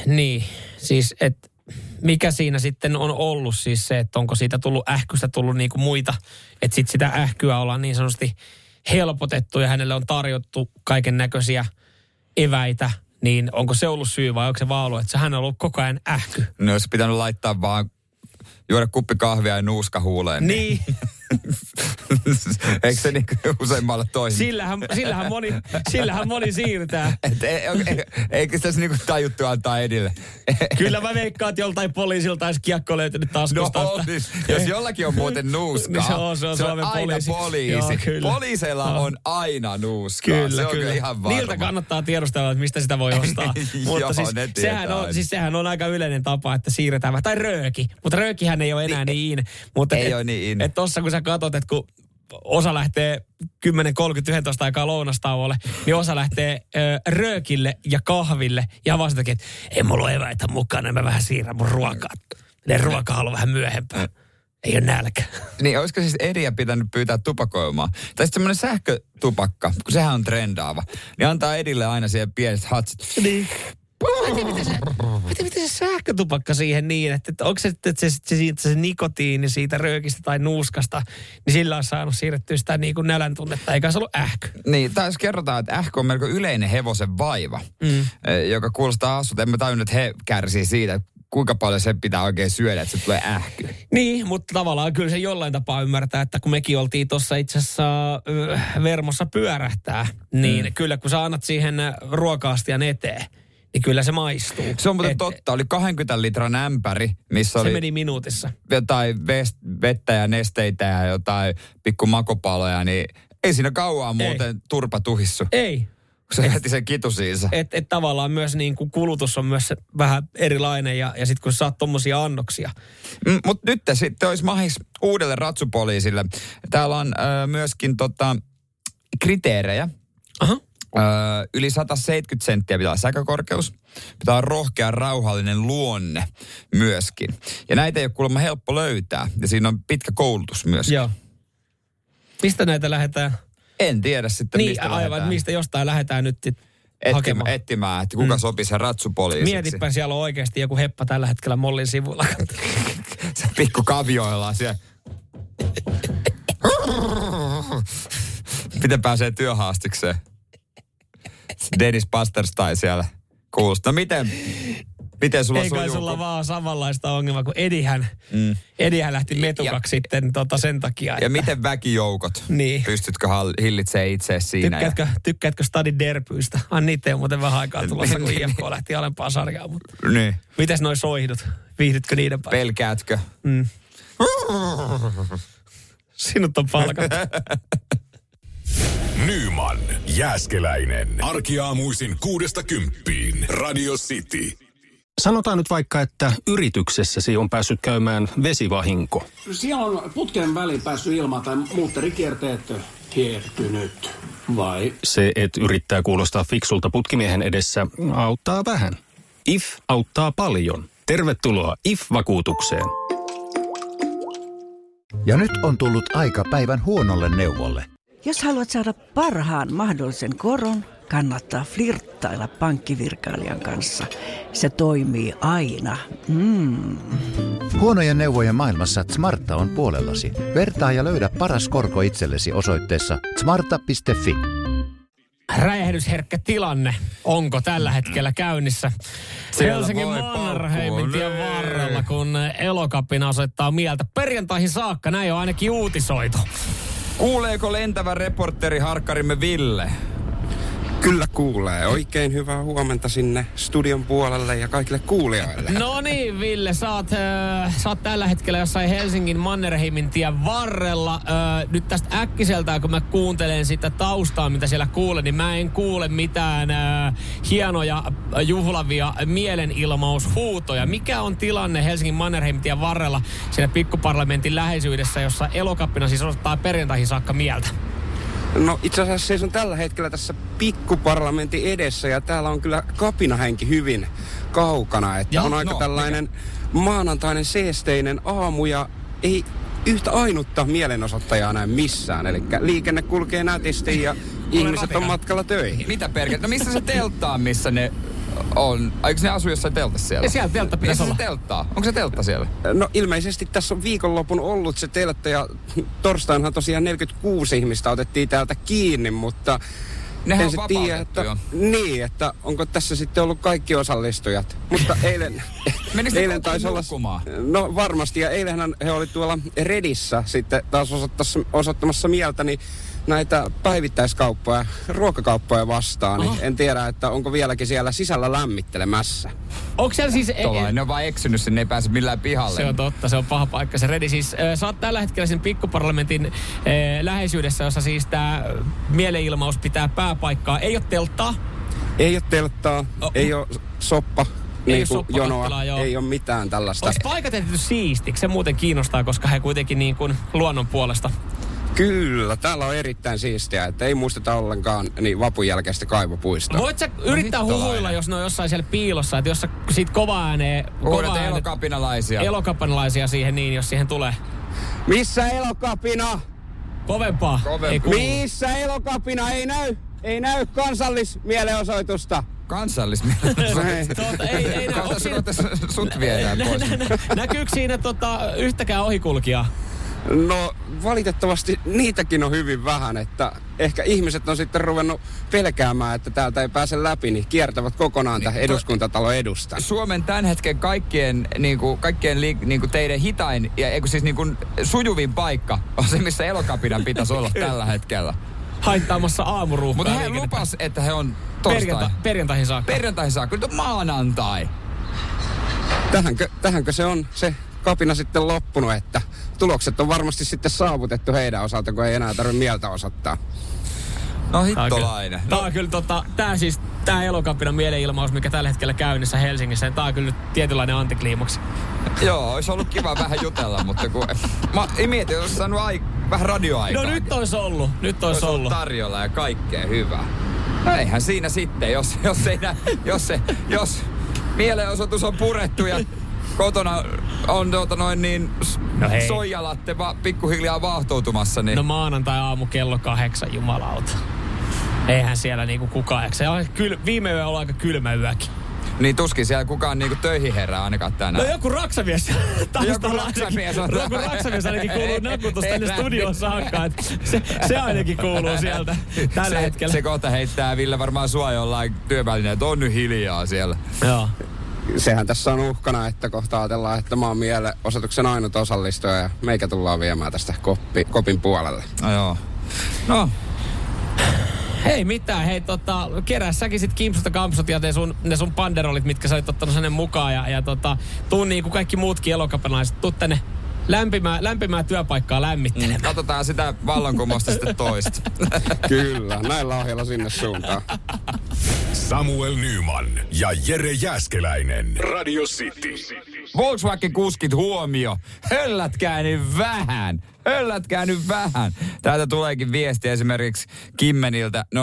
niin, siis että mikä siinä sitten on ollut siis se, että onko siitä tullut ähkystä tullut niinku muita, että sitten sitä ähkyä ollaan niin sanotusti helpotettu ja hänelle on tarjottu kaiken näköisiä eväitä, niin onko se ollut syy vai onko se vaan ollut, että hän on ollut koko ajan ähky? No olisi pitänyt laittaa vaan juoda kuppi kahvia ja nuuska huuleen. Niin, Eikö se niin useimmalle toimi? sillähän, sillähän, moni, sillähän moni siirtää. Et, ei, ei, eikö tässä niinku tajuttu antaa Edille? Kyllä mä veikkaan, että joltain poliisilta olisi kiekko löytynyt No taskusta. että- siis, jos jollakin on muuten nuuskaa, Niin se on, se on Suomen aina poliisi. poliisi. Joo, kyllä. Poliiseilla Joo. on aina nuuskaa. Kyllä, se on kyllä. ihan varma. Niiltä kannattaa tiedostella, että mistä sitä voi ostaa. Joo, Mutta siis, ne tietää sehän, on, siis sehän on aika yleinen tapa, että siirretään. Tai rööki. Mutta röökihän ei ole enää niin, in. Mutta ei et, ole niin in. Että tossa kun sä katot, että kun osa lähtee 10, 30, 11 aikaa lounastauolle, niin osa lähtee ö, röökille ja kahville. Ja vaan että ei mulla ole eväitä mukana, mä vähän siirrän mun ruokaa. Ne ruoka vähän myöhempään. Ei ole nälkä. Niin, olisiko siis Ediä pitänyt pyytää tupakoimaan? Tai sitten semmoinen sähkötupakka, kun sehän on trendaava. Niin antaa Edille aina siihen pienet hatsit. Niin. Mä tiedän, miten se, mä tiedän, miten se sähkötupakka siihen niin, että, että onko se, että se, se, siitä, se nikotiini siitä röökistä tai nuuskasta, niin sillä on saanut siirrettyä sitä niin kuin nälän tunnetta, eikä se ollut ähky. Niin, tai jos kerrotaan, että ähkö on melko yleinen hevosen vaiva, mm. joka kuulostaa hassut. En mä tajunnut, että he kärsii siitä, kuinka paljon se pitää oikein syödä, että se tulee ähky. Niin, mutta tavallaan kyllä se jollain tapaa ymmärtää, että kun mekin oltiin tuossa itse asiassa Vermossa pyörähtää, niin mm. kyllä kun sä annat siihen ruokaastian eteen, niin kyllä se maistuu. Se on muuten Et- totta. Oli 20 litran ämpäri, missä Se oli meni minuutissa. jotain vest, vettä ja nesteitä ja jotain pikku makopaloja, niin ei siinä kauaa muuten turpa tuhissu, Ei. kun se veti sen kitusiinsa. Että et tavallaan myös niin kuin kulutus on myös se vähän erilainen ja, ja sitten kun saat tommosia annoksia. Mutta nyt sitten olisi mahis uudelle ratsupoliisille. Täällä on ö, myöskin tota, kriteerejä. Aha. Ö, yli 170 senttiä pitää olla säkökorkeus. Pitää olla rohkea, rauhallinen luonne myöskin. Ja näitä ei ole kuulemma helppo löytää. Ja siinä on pitkä koulutus myös. Joo. Mistä näitä lähdetään? En tiedä sitten, Niin, mistä aivan, lähdetään. mistä jostain lähdetään nyt sit Etsimään, hakemaan. etsimään, että kuka mm. sopisi sen ratsupoliisiksi. Mietipä, siellä on oikeasti joku heppa tällä hetkellä Mollin sivulla. Se pikku kavioillaan siellä. Miten pääsee työhaastikseen? Dennis Pasterstai siellä kuulosti. No miten, miten sulla Ei kai sujuu, sulla kun- vaan samanlaista ongelmaa, kun Edihän, mm. Edihän lähti metukaksi sitten tota sen takia. Ja että- miten väkijoukot? Niin. Pystytkö hillitsee itse siinä? Ja... Tykkäätkö, tykkäätkö Stadin derbyistä? Ah, niitä ei ole muuten vähän aikaa tulossa, kun Niin. IFK lähti alempaan sarjaan. Mutta Niin. mites noi soihdut? Viihdytkö niiden päällä? Pelkäätkö? Sinut on palkattu. Nyman, Jääskeläinen. Arkiaamuisin kuudesta kymppiin. Radio City. Sanotaan nyt vaikka, että yrityksessäsi on päässyt käymään vesivahinko. Siellä on putken väliin päässyt ilma tai muutterikierteet hiertynyt. Vai? Se, että yrittää kuulostaa fiksulta putkimiehen edessä, auttaa vähän. IF auttaa paljon. Tervetuloa IF-vakuutukseen. Ja nyt on tullut aika päivän huonolle neuvolle. Jos haluat saada parhaan mahdollisen koron, kannattaa flirttailla pankkivirkailijan kanssa. Se toimii aina. Mm. Huonojen neuvojen maailmassa Smarta on puolellasi. Vertaa ja löydä paras korko itsellesi osoitteessa smarta.fi. Räjähdysherkkä tilanne. Onko tällä hetkellä käynnissä Siellä Helsingin Mannerheimin tien varrella, kun elokapina osoittaa mieltä. Perjantaihin saakka näin on ainakin uutisoitu. Kuuleeko lentävä reporteri Harkkarimme Ville? Kyllä kuulee. Oikein hyvää huomenta sinne studion puolelle ja kaikille kuulijoille. No niin, Ville, sä oot, äh, sä oot tällä hetkellä jossain Helsingin Mannerheimin tien varrella. Äh, nyt tästä äkkiseltään, kun mä kuuntelen sitä taustaa, mitä siellä kuulen, niin mä en kuule mitään äh, hienoja juhlavia mielenilmaushuutoja. Mikä on tilanne Helsingin Mannerheimin tien varrella siinä pikkuparlamentin läheisyydessä, jossa elokappina siis osoittaa perjantaihin saakka mieltä? No itse asiassa seison tällä hetkellä tässä pikkuparlamentin edessä ja täällä on kyllä kapinahenki hyvin kaukana. Että Joo, on aika no, tällainen maanantainen seesteinen aamu ja ei yhtä ainutta mielenosoittajaa näe missään. Eli liikenne kulkee nätisti ja ihmiset on matkalla töihin. Mitä perkele? No missä se telttaa, missä ne on? Eikö ne asu jossain teltassa siellä? Ja siellä teltta pitäisi olla. se telttaa? Onko se teltta siellä? No ilmeisesti tässä on viikonlopun ollut se teltta ja torstainhan tosiaan 46 ihmistä otettiin täältä kiinni, mutta Nehän en on tiedä, että, jo. niin, että onko tässä sitten ollut kaikki osallistujat. Mutta eilen, eilen taisi olla... nukkumaan? No varmasti, ja eilenhän he oli tuolla Redissä sitten taas osoittamassa, osoittamassa mieltä, niin näitä päivittäiskauppoja, ruokakauppoja vastaan. Niin en tiedä, että onko vieläkin siellä sisällä lämmittelemässä. Onko siellä siis... e- Tuolla ne on vaan eksynyt sinne, ei pääse millään pihalle. Se on totta, se on paha paikka se Redi. Siis, äh, sä oot tällä hetkellä sen pikkuparlamentin äh, läheisyydessä, jossa siis tämä mielenilmaus pitää pääpaikkaa. Ei ole telttaa. Ei ole telttaa, Oh. ei ole soppa, Ei niin kuin jonoa, joo. ei ole mitään tällaista. Onko paikat jätetty siistiksi? Se muuten kiinnostaa, koska he kuitenkin niin kuin luonnon puolesta. Kyllä, täällä on erittäin siistiä, että ei muisteta ollenkaan niin vapun jälkeistä kaivopuistoa. Voit sä yrittää hittolainen. huhuilla, jos ne on jossain siellä piilossa, että jos sä siitä kova ääneen, äänet, elokapinalaisia. elokapanalaisia siihen niin, jos siihen tulee. Missä elokapina? Kovempaa. Kovempaa. Ei. Missä elokapina? Ei näy, ei näy kansallismielenosoitusta. Kansallismielenosoitus. Tuota, ei, ei näy. Onko Kohta siinä, kohta sut viedään pois. näkyykö siinä tota, yhtäkään ohikulkijaa? No valitettavasti niitäkin on hyvin vähän, että ehkä ihmiset on sitten ruvennut pelkäämään, että täältä ei pääse läpi, niin kiertävät kokonaan tähän to- eduskuntatalon edusta. Suomen tämän hetken kaikkien, niin kuin, kaikkien li, niin kuin teidän hitain ja eikö siis niin kuin, sujuvin paikka on se, missä elokapinan pitäisi olla tällä hetkellä. Haittaamassa aamuruuhkaa Mutta he lupas, että he on torstai. Perjanta, perjantaihin saakka. Perjantaihin saakka. Nyt on maanantai. Tähänkö, tähänkö se on se kapina sitten loppunut, että tulokset on varmasti sitten saavutettu heidän osalta, kun ei enää tarvitse mieltä osoittaa. No Tää on kyllä- hittolainen. Tää on kyllä tota, tää siis, tää elokapinan mielenilmaus, mikä tällä hetkellä käynnissä Helsingissä, niin tää on kyllä tietynlainen antikliimaksi. Joo, olisi ollut kiva vähän jutella, mutta kun... Mä mietin, jos olisi saanut ai, vähän radioaikaa. No nyt olisi ollut, nyt olisi olisi ollut. tarjolla ja kaikkea hyvää. No eihän siinä sitten, jos, jos, ei nä, jos, se, jos mielenosoitus on purettu ja kotona on tuota noin niin No hei. soijalatte va, pikkuhiljaa vahtoutumassa, niin No maanantai aamu kello kahdeksan, jumalauta. Eihän siellä niinku kukaan, eikö se on kyl, viime yö on aika kylmä yökin. Niin tuskin siellä kukaan niinku töihin herää ainakaan tänään. No joku raksamies taustalla raksamies on- Joku raksamies ainakin kuuluu nakutus tänne studioon saakka. Se, se ainakin kuuluu sieltä tällä se, hetkellä. Se kohta heittää Ville varmaan sua jollain työvälineet, on nyt hiljaa siellä. Joo. Sehän tässä on uhkana, että kohta ajatellaan, että mä oon mielenosoituksen ainut osallistuja ja meikä tullaan viemään tästä koppi, kopin puolelle. No joo. No, Hei mitään, hei tota, kerää säkin sit kimpsusta kampsut ja ne sun, ne sun panderolit, mitkä sä olit ottanut sinne mukaan ja, ja tota, tuu niin kuin kaikki muutkin elokapanaiset, tuu tänne lämpimää, lämpimää työpaikkaa lämmittelemään. katsotaan sitä vallankumousta sitten toista. Kyllä, näillä ohjeilla sinne suuntaan. Samuel Nyman ja Jere Jäskeläinen. Radio City. Volkswagen-kuskit huomio. Höllätkää nyt vähän. Höllätkää nyt vähän. Täältä tuleekin viesti esimerkiksi Kimmeniltä 0447255854.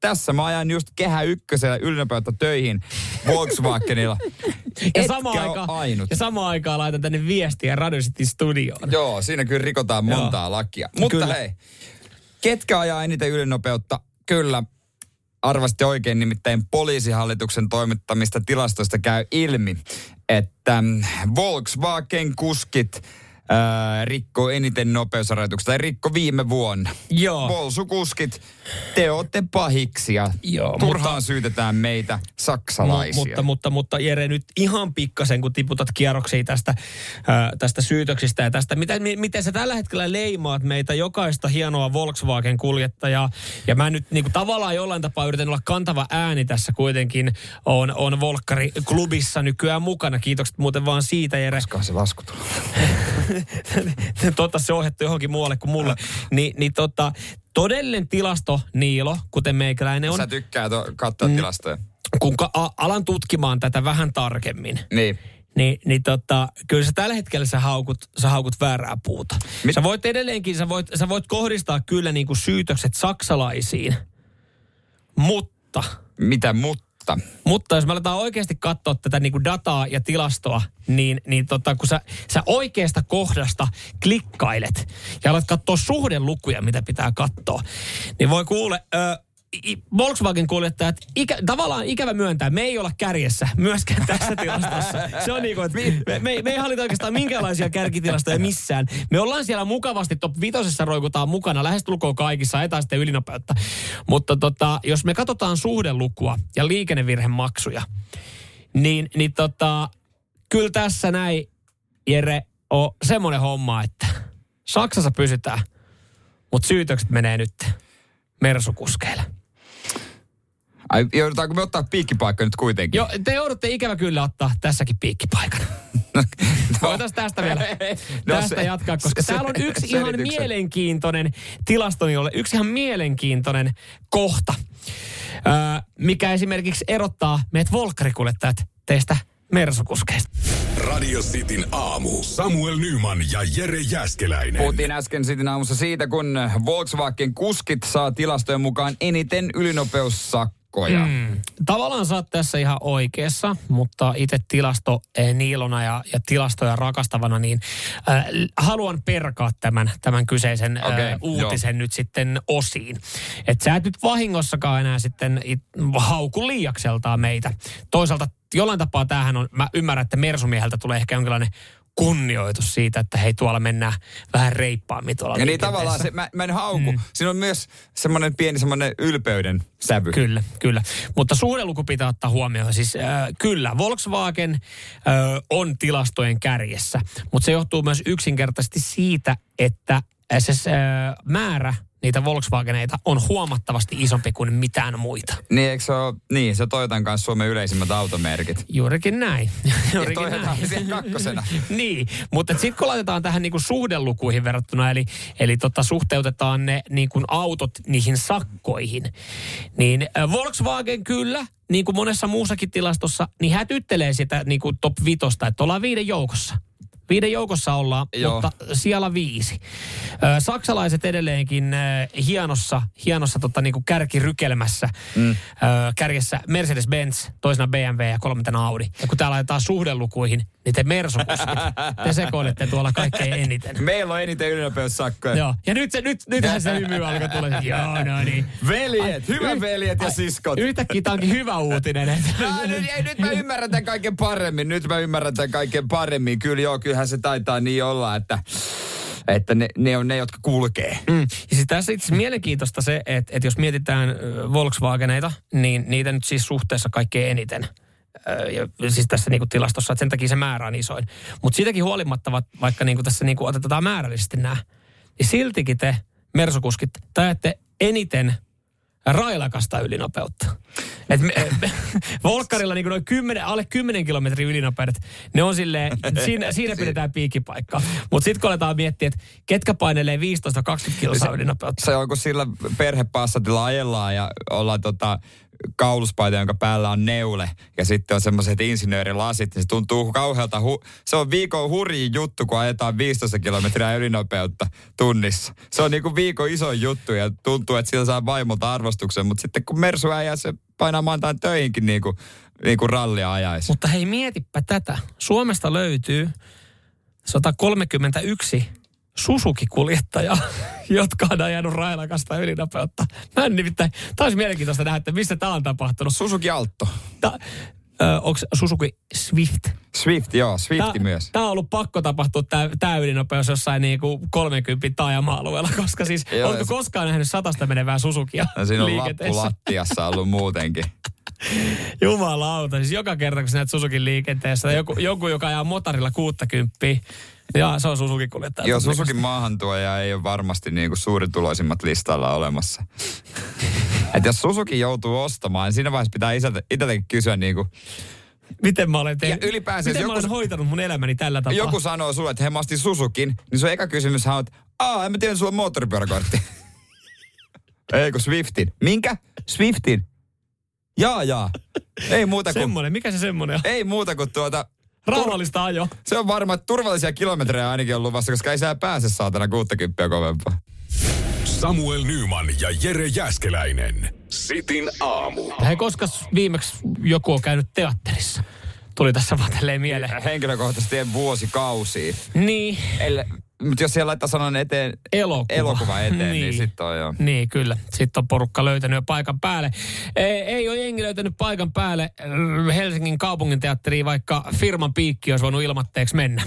Tässä mä ajan just kehä ykkösellä ylinopeutta töihin Volkswagenilla. Ja samaan aikaan, ainut. ja samaan aikaan laitan tänne viestiä Radio City studioon. Joo, siinä kyllä rikotaan montaa Joo. lakia. Mutta Kyllä. hei, ketkä ajaa eniten ylinopeutta? Kyllä, arvasti oikein, nimittäin poliisihallituksen toimittamista tilastoista käy ilmi, että Volkswagen-kuskit ää, rikkoo eniten nopeusrajoituksia, tai rikko viime vuonna. Joo. Volsukuskit, te ootte pahiksia. Joo, Turhaan mutta- syytetään meitä saksalaisia. Mu- mutta, mutta, mutta Jere nyt ihan pikkasen, kun tiputat kierroksia tästä, ää, tästä syytöksistä ja tästä, mitä, mi- miten sä tällä hetkellä leimaat meitä jokaista hienoa Volkswagen-kuljettajaa. Ja mä nyt niin kuin, tavallaan jollain tapaa yritän olla kantava ääni tässä kuitenkin. On, on Volkkari-klubissa nykyään mukana. Kiitokset muuten vaan siitä, Jere. Koska se lasku tulee. Totta se ohjattu johonkin muualle kuin mulle. Ni, niin tota, todellinen tilasto, Niilo, kuten meikäläinen on, Sä tykkää to- katsoa Mm. tilastoja. kun ka- a- alan tutkimaan tätä vähän tarkemmin, Niin. niin, niin tota, kyllä sä tällä hetkellä sä haukut, sä haukut väärää puuta. Mit- Sä voit edelleenkin, sä voit, sä voit kohdistaa kyllä niin kuin syytökset saksalaisiin, mutta, Mitä mutta? Mutta jos me aletaan oikeasti katsoa tätä niin kuin dataa ja tilastoa, niin, niin tota, kun sä, sä oikeasta kohdasta klikkailet ja alat katsoa suhdelukuja, mitä pitää katsoa, niin voi kuule, ö, Volkswagen-kuljettajat, ikä, tavallaan ikävä myöntää, me ei olla kärjessä myöskään tässä tilastossa. Se on niin kuin, että me, me, me ei hallita oikeastaan minkäänlaisia kärkitilastoja missään. Me ollaan siellä mukavasti top vitosessa roikutaan mukana, lähestulkoon kaikissa, ajetaan sitten ylinopeutta. Mutta tota, jos me katsotaan suhdelukua ja liikennevirhemaksuja, niin, niin tota, kyllä tässä näin, Jere, on semmoinen homma, että Saksassa pysytään, mutta syytökset menee nyt mersukuskeille. Ai, joudutaanko me ottaa piikkipaikka nyt kuitenkin? Jo, te joudutte ikävä kyllä ottaa tässäkin piikkipaikan. Voitaisiin tästä vielä No tästä se- jatkaa, koska se- täällä on yksi ihan selityksen. mielenkiintoinen tilastonijolle, yksi ihan mielenkiintoinen kohta, öö, mikä esimerkiksi erottaa meidät volkkarikuljettajat teistä mersukuskeista. Radio Cityn aamu. Samuel Nyman ja Jere Jäskeläinen. Puhuttiin äsken sitten aamussa siitä, kun Volkswagen kuskit saa tilastojen mukaan eniten ylinopeussakkoja. Mm. Tavallaan sä oot tässä ihan oikeassa, mutta itse tilasto eh, niilona ja, ja tilastoja rakastavana, niin äh, haluan perkaa tämän, tämän kyseisen äh, Okei, uutisen nyt sitten osiin. Että sä et nyt vahingossakaan enää sitten it, hauku liiakseltaan meitä. Toisaalta jollain tapaa tämähän on, mä ymmärrän, että Mersumieheltä tulee ehkä jonkinlainen kunnioitus siitä, että hei tuolla mennään vähän reippaammin tuolla Ja niin tavallaan se, mä, mä en hauku. Mm. Siinä on myös semmoinen pieni semmoinen ylpeyden sävy. Kyllä, kyllä. Mutta suhdeluku pitää ottaa huomioon. Siis äh, kyllä, Volkswagen äh, on tilastojen kärjessä, mutta se johtuu myös yksinkertaisesti siitä, että äh, se äh, määrä niitä Volkswageneita on huomattavasti isompi kuin mitään muita. Niin, eikö se ole, niin, se Toyotan kanssa Suomen yleisimmät automerkit. Juurikin näin. Ja Juurikin oli siellä kakkosena. niin, mutta sitten kun laitetaan tähän niinku suhdelukuihin verrattuna, eli, eli tota, suhteutetaan ne niinku autot niihin sakkoihin, niin äh, Volkswagen kyllä, niin kuin monessa muussakin tilastossa, niin hätyttelee sitä niinku top vitosta, että ollaan viiden joukossa. Viiden joukossa ollaan, Joo. mutta siellä viisi. Saksalaiset edelleenkin hienossa, hienossa tota, niinku kärkirykelmässä. Mm. Kärjessä Mercedes-Benz, toisena BMW ja kolmantena Audi. Ja kun täällä laitetaan suhdelukuihin, niin te mersukuskit, te sekoilette tuolla kaikkein eniten. Meillä on eniten ylinopeussakkoja. Joo, ja nyt, se, nyt, nythän se hymy alkaa tulla. Joo, no niin. Veljet, hyvä veljet ja siskot. Yhtäkkiä tämä onkin hyvä uutinen. Että... Ah, nyt, ei, nyt mä ymmärrän tämän kaiken paremmin. Nyt mä ymmärrän tämän kaiken paremmin. Kyllä joo, kyllähän se taitaa niin olla, että että ne, ne on ne, jotka kulkee. Mm. Ja siis tässä itse mielenkiintoista se, että, että jos mietitään Volkswageneita, niin niitä nyt siis suhteessa kaikkein eniten. Ja siis tässä niinku tilastossa, että sen takia se määrä on isoin. Mutta siitäkin huolimatta, va- vaikka niinku tässä niinku otetaan määrällisesti nämä, niin siltikin te mersukuskit, te ajatte eniten railakasta ylinopeutta. Et me, me, Volkkarilla niin noin 10, alle 10 kilometrin ylinopeudet, ne on silleen, siinä, siinä pidetään piikipaikkaa. Mutta sitten kun aletaan miettiä, että ketkä painelee 15-20 kilsaa ylinopeutta. Se on, kun sillä perhepassatilla ajellaan ja ollaan tota, kauluspaita, jonka päällä on neule, ja sitten on semmoiset insinöörilasit, niin se tuntuu kauhealta. Hu- se on viikon hurjin juttu, kun ajetaan 15 kilometriä ylinopeutta tunnissa. Se on niinku viikon iso juttu, ja tuntuu, että sillä saa vaimolta arvostuksen, mutta sitten kun Mersu äijä, se painaa maantaan töihinkin niinku, niinku rallia ajaisi. Mutta hei, mietipä tätä. Suomesta löytyy 131 Susuki-kuljettajaa, jotka on ajanut railakasta ylinopeutta. Mä en nimittäin, tämä olisi mielenkiintoista nähdä, että missä tämä on tapahtunut. Suzuki Alto. Ta, onko Suzuki Swift? Swift, joo, Swifti Tää- myös. Tämä on ollut pakko tapahtua tämä, ylinopeus jossain niinku 30 taajama-alueella, koska siis Joo, oletko se- koskaan nähnyt satasta menevää Suzukia Ja siinä on lappu lattiassa ollut muutenkin. Jumalauta, siis joka kerta kun sä näet Suzukin liikenteessä, joku, joku joka ajaa motorilla 60, ja se on Suzuki kuljettaja. Joo, Suzukin maahantuoja ei ole varmasti niinku suurituloisimmat listalla olemassa. Et jos Suzuki joutuu ostamaan, niin siinä vaiheessa pitää isältä, itseltäkin kysyä niinku, Miten mä olen tehnyt? Ja ylipäänsä, Miten jos mä joku- olen hoitanut mun elämäni tällä tapaa? joku sanoo sulle, että he mä ostin Suzukin, niin sun eka kysymys on, että aa, en mä tiedä, sulla on moottoripyöräkortti. ei kun Swiftin. Minkä? Swiftin. Jaa, jaa. Ei muuta kuin, Semmoinen, mikä se semmoinen on? ei muuta kuin tuota, Rauhallista ajo. se on varmaan että turvallisia kilometrejä ainakin on luvassa, koska ei sä pääse saatana 60 kovempaa. Samuel Nyman ja Jere Jäskeläinen. Sitin aamu. Hei, koska viimeksi joku on käynyt teatterissa? Tuli tässä vaan mieleen. Henkilökohtaisesti en vuosikausia. Niin, Mutta jos siellä laittaa sanan eteen elokuva. elokuva eteen, niin, niin sitten on jo. Niin, kyllä. Sitten on porukka löytänyt jo paikan päälle. Ei, ei ole jengi löytänyt paikan päälle äh, Helsingin kaupunginteatteriin, vaikka firman piikki olisi voinut ilmatteeksi mennä.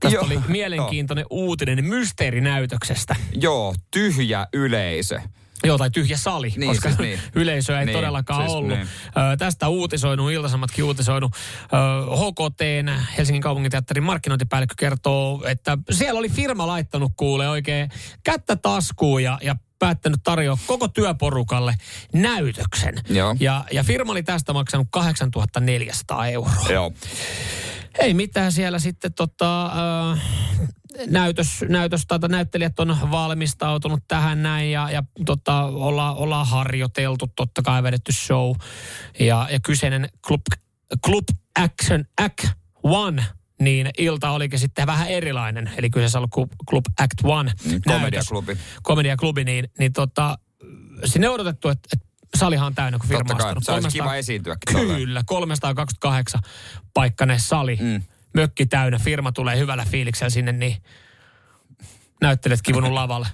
Tästä Joo, oli mielenkiintoinen uutinen mysteerinäytöksestä. Joo, tyhjä yleisö. Joo, tai tyhjä sali, Niin, koska siis niin. yleisöä ei Niin, todellakaan siis ollut. niin. Ö, tästä uutisoinut, Iltasamatkin uutisoinut. Ö, HKTn, Helsingin kaupunginteatterin markkinointipäällikkö kertoo, että siellä oli firma laittanut kuule oikein kättä taskuun ja, ja päättänyt tarjoa koko työporukalle näytöksen. Joo. Ja, ja firma oli tästä maksanut 8400 euroa. Joo. Ei mitään siellä sitten tota, äh, näytös, näytös tai näyttelijät on valmistautunut tähän näin ja, ja tota, olla, ollaan harjoiteltu, totta kai vedetty show. Ja, ja kyseinen Club, Club Action Act One niin ilta olikin sitten vähän erilainen. Eli kyseessä on ollut Club- Act One. Näytös. komediaklubi. Komediaklubi, niin, niin tota, sinne odotettu, että, että salihan on täynnä, kun firma Totta kai, ostanut. se olisi 300 kiva tolleen. Kyllä, 328 paikkainen sali. Mm. Mökki täynnä, firma tulee hyvällä fiiliksellä sinne, niin näyttelijät kivunut lavalle.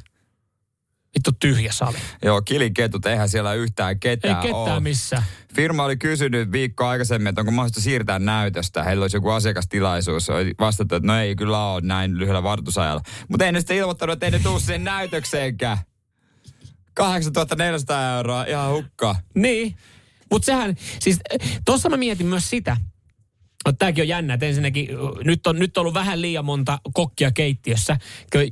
Vittu tyhjä sali. Joo, kiliketut, eihän siellä yhtään Ei ketään ketään ole. missään. Firma oli kysynyt viikko aikaisemmin, että onko mahdollista siirtää näytöstä. Heillä olisi joku asiakastilaisuus. Oli vastattu, että no ei kyllä ole näin lyhyellä vartusajalla. Mutta ei ne sitten ilmoittanut, että ei ne tuu siihen näytökseenkään. 8400 euroa, ihan hukkaa. Niin. Mutta sehän, siis tuossa mä mietin myös sitä, että tämäkin on jännä, että ensinnäkin nyt on, nyt on ollut vähän liian monta kokkia keittiössä.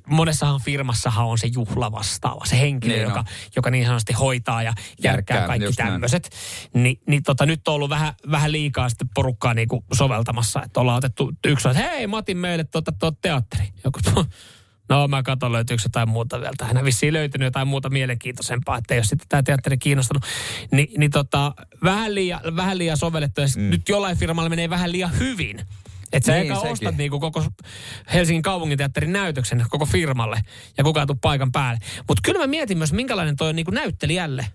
Monessahan firmassahan on se juhlavastaava, se henkilö, Niin joka, on. joka niin sanotusti hoitaa ja järkkää Järkkää, kaikki tämmöiset. Ni, niin tota, nyt on ollut vähän, vähän liikaa sitten porukkaa niinku soveltamassa, että ollaan otettu yksi, että hei, mä otin meille tuota, tuota teatteri. Joku, No mä katson löytyykö jotain muuta vielä. Tähän on vissiin löytynyt jotain muuta mielenkiintoisempaa, että jos sitten tämä teatteri kiinnostanut. Ni, niin tota, vähän liian, vähän liian sovellettu. Ja mm. nyt jollain firmalla menee vähän liian hyvin. Että sä Niin, eikä sekin. ostat niinku koko Helsingin kaupunginteatterin näytöksen koko firmalle ja kukaan tuu paikan päälle. Mutta kyllä mä mietin myös, minkälainen toi on niinku näyttelijälle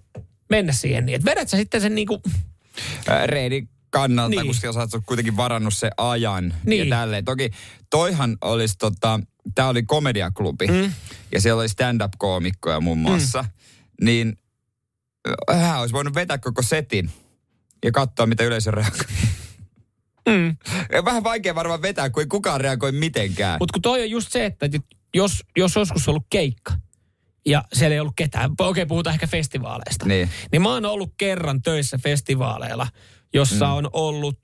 mennä siihen niin. Että vedät sä sitten sen niinku, Ää, Reidi kannalta, Niin. niin. koska sä oot kuitenkin varannut se ajan Niin. ja tälleen. Toki toihan olisi tota, tää oli komediaklubi mm. ja siellä oli stand-up-koomikkoja muun muassa. Mm. Niin hän olisi voinut vetää koko setin ja katsoa, mitä yleisö reagoi. Mm. Vähän vaikea varmaan vetää, kun ei kukaan reagoi mitenkään. Mutta kun toi on just se, että jos, jos joskus on ollut keikka ja siellä ei ollut ketään, okei puhutaan ehkä festivaaleista, Niin. niin mä oon ollut kerran töissä festivaaleilla, jossa mm. on ollut,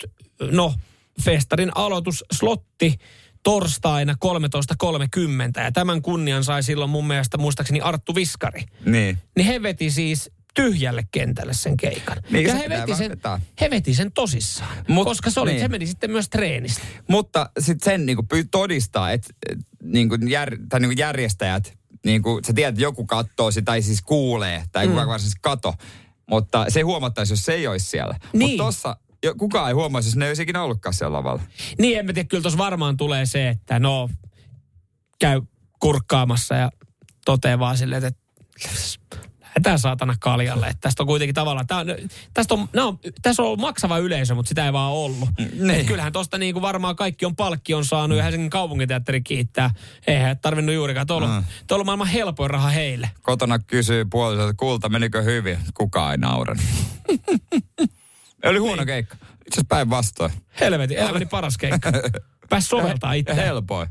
no, festarin aloitusslotti torstaina 13.30 ja tämän kunnian sai silloin mun mielestä muistaakseni Arttu Viskari. Niin. Niin he veti siis tyhjälle kentälle sen keikan. Niin, ja se he veti, sen, vetää. he veti sen tosissaan, Mut- koska se, oli, niin. se meni sitten myös treenistä. Mutta sitten sen niin pyy todistaa, että niin kuin jär, tai niin kuin järjestäjät, niin kuin, sä tiedät, että joku katsoo sitä, tai siis kuulee, tai mm. kukaan varsinaisesti kato. Mutta se huomattaisi, jos se ei olisi siellä. Niin. Mutta tossa jo, kukaan ei huomaisi, jos ne ei ikinä ollutkaan siellä lavalla. Niin, en mä tiedä, kyllä tuossa varmaan tulee se, että no, käy kurkkaamassa ja toteaa vaan silleen, että lähdetään saatana kaljalle. Että tästä on kuitenkin tavallaan, tää on, tästä on, no, tässä on ollut maksava yleisö, mutta sitä ei vaan ollut. niin. Et kyllähän tuosta niinku varmaan kaikki on palkkion saanut ja Helsingin kaupunginteatteri kiittää. Eihän tarvinnut juurikaan. Tuolla on, Mm. on maailman helpoin raha heille. Kotona kysyy puolisolta, että kulta, menikö hyvin? Kukaan ei nauranut. Oli huono keikka. Itse asiassa päinvastoin. Helvetin, elämäni paras keikka. Pääs soveltaa itse. Helpoin.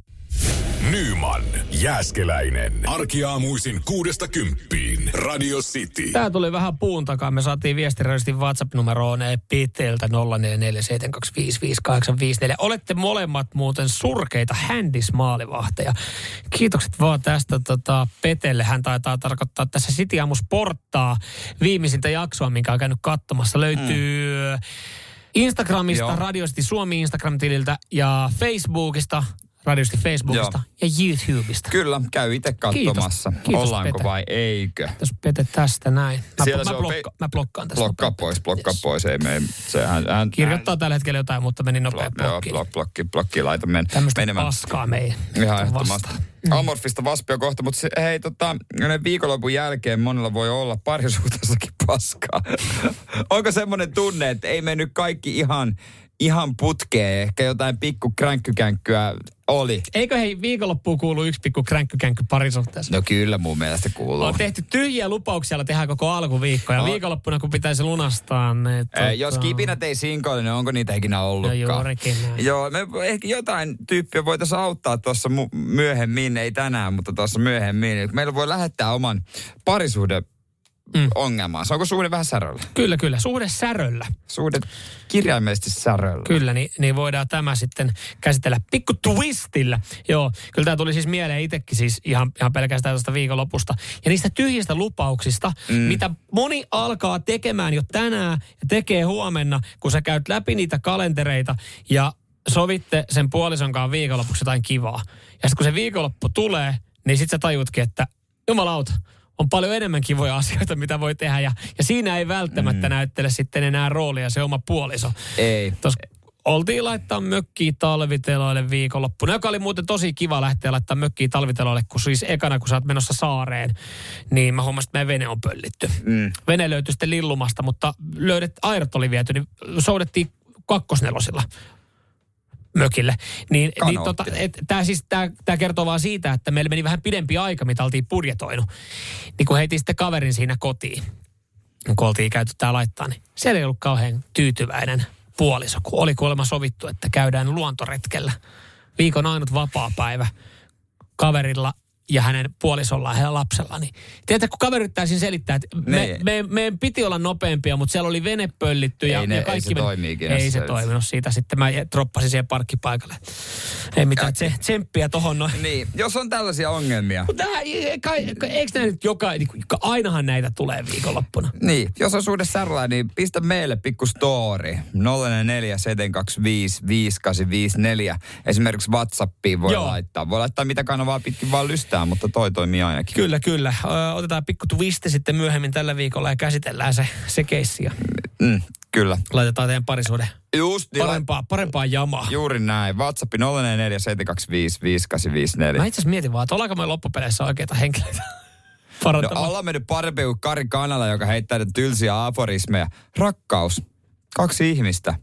Nyman, Jääskeläinen. Arkiaamuisin kuudesta kymppiin. Radio City. Tää tuli vähän puun takaa. Me saatiin viestiradistin WhatsApp-numeroon Pitteeltä 0447255854. Olette molemmat muuten surkeita händismaalivahteja. Kiitokset vaan tästä tota, Petelle. Hän taitaa tarkoittaa tässä City Aamu Sporttaa viimeisintä jaksoa, minkä on käynyt katsomassa. Löytyy mm. Instagramista, Joo. Radiosti Suomi Instagram-tililtä ja Facebookista, Radiosti Facebookista ja YouTubesta. Kyllä, käy itse katsomassa. Kiitos. Kiitos, Ollaanko Pete. vai eikö? Jos Pete tästä näin. Mä, Siellä mä, se on blokka, fe- mä blokkaan tästä. Blokkaa pois, blokkaa Yes. pois. Ei me, sehän, hän, Kirjoittaa tällä hetkellä jotain, mutta meni nopea Blo- joo, blokki. blok, blokki, blokki, laita men, Tämmöistä menemään. paskaa meidän Ihan vastaan. ehdottomasti. Amorfista vaspia kohta, mutta se, hei tota, viikonlopun jälkeen monella voi olla parisuhteessakin paskaa. Onko semmoinen tunne, että ei mennyt kaikki ihan, ihan putkeen, ehkä jotain pikku kränkkykänkkyä oli? Eikö hei viikonloppuun kuulu yksi pikku kränkkykänkky parisuhteessa? No kyllä mun mielestä kuuluu. On tehty tyhjiä lupauksia, tehdään koko alkuviikko ja No. viikonloppuna kun pitäisi lunastaa, niin Ei, jos kipinät ei sinkoile, niin onko niitä ikinä ollutkaan? No juurikin näin. Joo, me ehkä jotain tyyppiä voitaisiin auttaa tuossa mu- myöhemmin, ei tänään, mutta tuossa myöhemmin. Meillä voi lähettää oman parisuhde Mm. ongelmaansa. Onko suhde vähän säröllä? Kyllä, kyllä. Suhde säröllä. Suhde kirjaimellisesti säröllä. Kyllä, niin, niin voidaan tämä sitten käsitellä pikku twistillä. Joo, kyllä tämä tuli siis mieleen itsekin siis ihan, ihan pelkästään tästä viikonlopusta. Ja niistä tyhjistä lupauksista, mm. mitä moni alkaa tekemään jo tänään ja tekee huomenna, kun sä käyt läpi niitä kalentereita ja sovitte sen puolison kanssa viikonlopuksi jotain kivaa. Ja sitten kun se viikonloppu tulee, niin sitten sä tajutkin, että jumalauta, on paljon enemmän kivoja asioita, mitä voi tehdä. Ja, ja siinä ei välttämättä mm. näyttele sitten enää roolia se oma puoliso. Ei. Tos oltiin laittaa mökkiä talviteloille viikonloppuna, joka oli muuten tosi kiva lähteä laittaa mökkiä talviteloille, kun siis ekana, kun sä oot menossa saareen, niin mä huomasin, että meidän vene on pöllitty. Mm. Vene löytyi sitten lillumasta, mutta löydet, airot oli viety, niin soudettiin kakkosnelosilla mökille. Niin, niin tota, tämä siis, tää, tää kertoo vaan siitä, että meillä meni vähän pidempi aika, mitä oltiin budjetoinut. Niin kun heitin sitten kaverin siinä kotiin, kun oltiin käyty tää laittaa, niin siellä ei ollut kauhean tyytyväinen puoliso, kun oli kuulemma sovittu, että käydään luontoretkellä. Viikon ainut vapaa-päivä kaverilla ja hänen puolisollaan ja lapsella. Niin, tiedätkö, kun kaveri selittää, että me, Ne- me, meidän piti olla nopeampia, mutta siellä oli vene pöllitty ja, Ei ne- ja ei kaikki se meni- toimi Ei se se- toiminut siitä. Sitten mä droppasin siihen parkkipaikalle. Ei mitään tse, tsemppiä tohon noin. Niin, jos on tällaisia ongelmia. Mutta eikö näin nyt joka, niin ainahan näitä tulee viikonloppuna? Niin, jos on suhde säröllä, niin pistä meille pikku story. 044 725 5854. Esimerkiksi Whatsappiin voi Joo. laittaa. Voi laittaa mitä kanavaa pitkin vaan lystää, mutta toi toimii ainakin. Kyllä, kyllä. Otetaan pikku twisti sitten myöhemmin tällä viikolla ja käsitellään se, se keissi. Mm, kyllä. Laitetaan teidän parisuuden Just niin. parempaa, parempaa jamaa. Juuri näin. WhatsApp 044 725 Mä 5854. itse asiassa mietin vaan, että ollaanko me loppupeleissä oikeita henkilöitä No, ollaan mennyt parempi kuin Kari Kanala, joka heittää tylsiä aforismeja. Rakkaus. Kaksi ihmistä.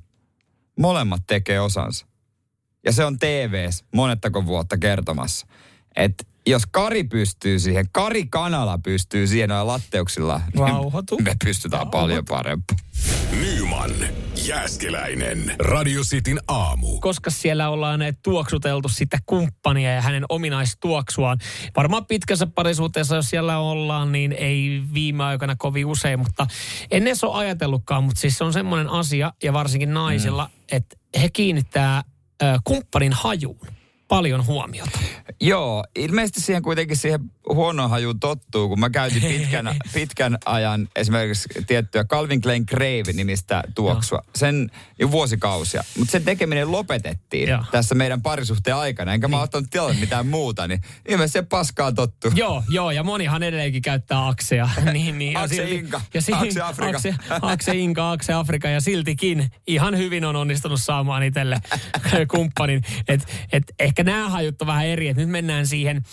molemmat tekee osansa. Ja se on TVs monettako vuotta kertomassa. Että jos Kari pystyy siihen, Kari Kanala pystyy siihen noilla latteuksilla, Rauhoitu. niin me pystytään paljon parempaan. Nyman, Jääskeläinen. Radio Cityn aamu. koska siellä ollaan eh, tuoksuteltu sitä kumppania ja hänen ominaistuoksuaan. Varmaan pitkässä parisuhteessa, jos siellä ollaan, niin ei viime aikoina kovin usein, mutta en edes ole ajatellutkaan, mutta siis se on semmoinen asia, ja varsinkin naisilla, mm. että he kiinnittää ö, kumppanin hajuun paljon huomiota. Joo, ilmeisesti siihen kuitenkin siihen huonoon hajuun tottuu, kun mä käytin pitkän, pitkän ajan esimerkiksi tiettyä Calvin Klein Grave nimistä tuoksua. Sen jo vuosikausia. Mutta sen tekeminen lopetettiin Joo. tässä meidän parisuhteen aikana. Enkä mä ottanut tilalle mitään muuta, niin ilmeisesti se paskaa tottuu. Joo, joo, ja monihan edelleenkin käyttää akseja. niin, niin, ja Akse silti- Inka, ja si- Akse Afrika. Akse, akse Inka, Akse Afrika, ja siltikin ihan hyvin on onnistunut saamaan itselle kumppanin. Et, et ehkä nämä hajut on vähän eri, että nyt mennään siihen,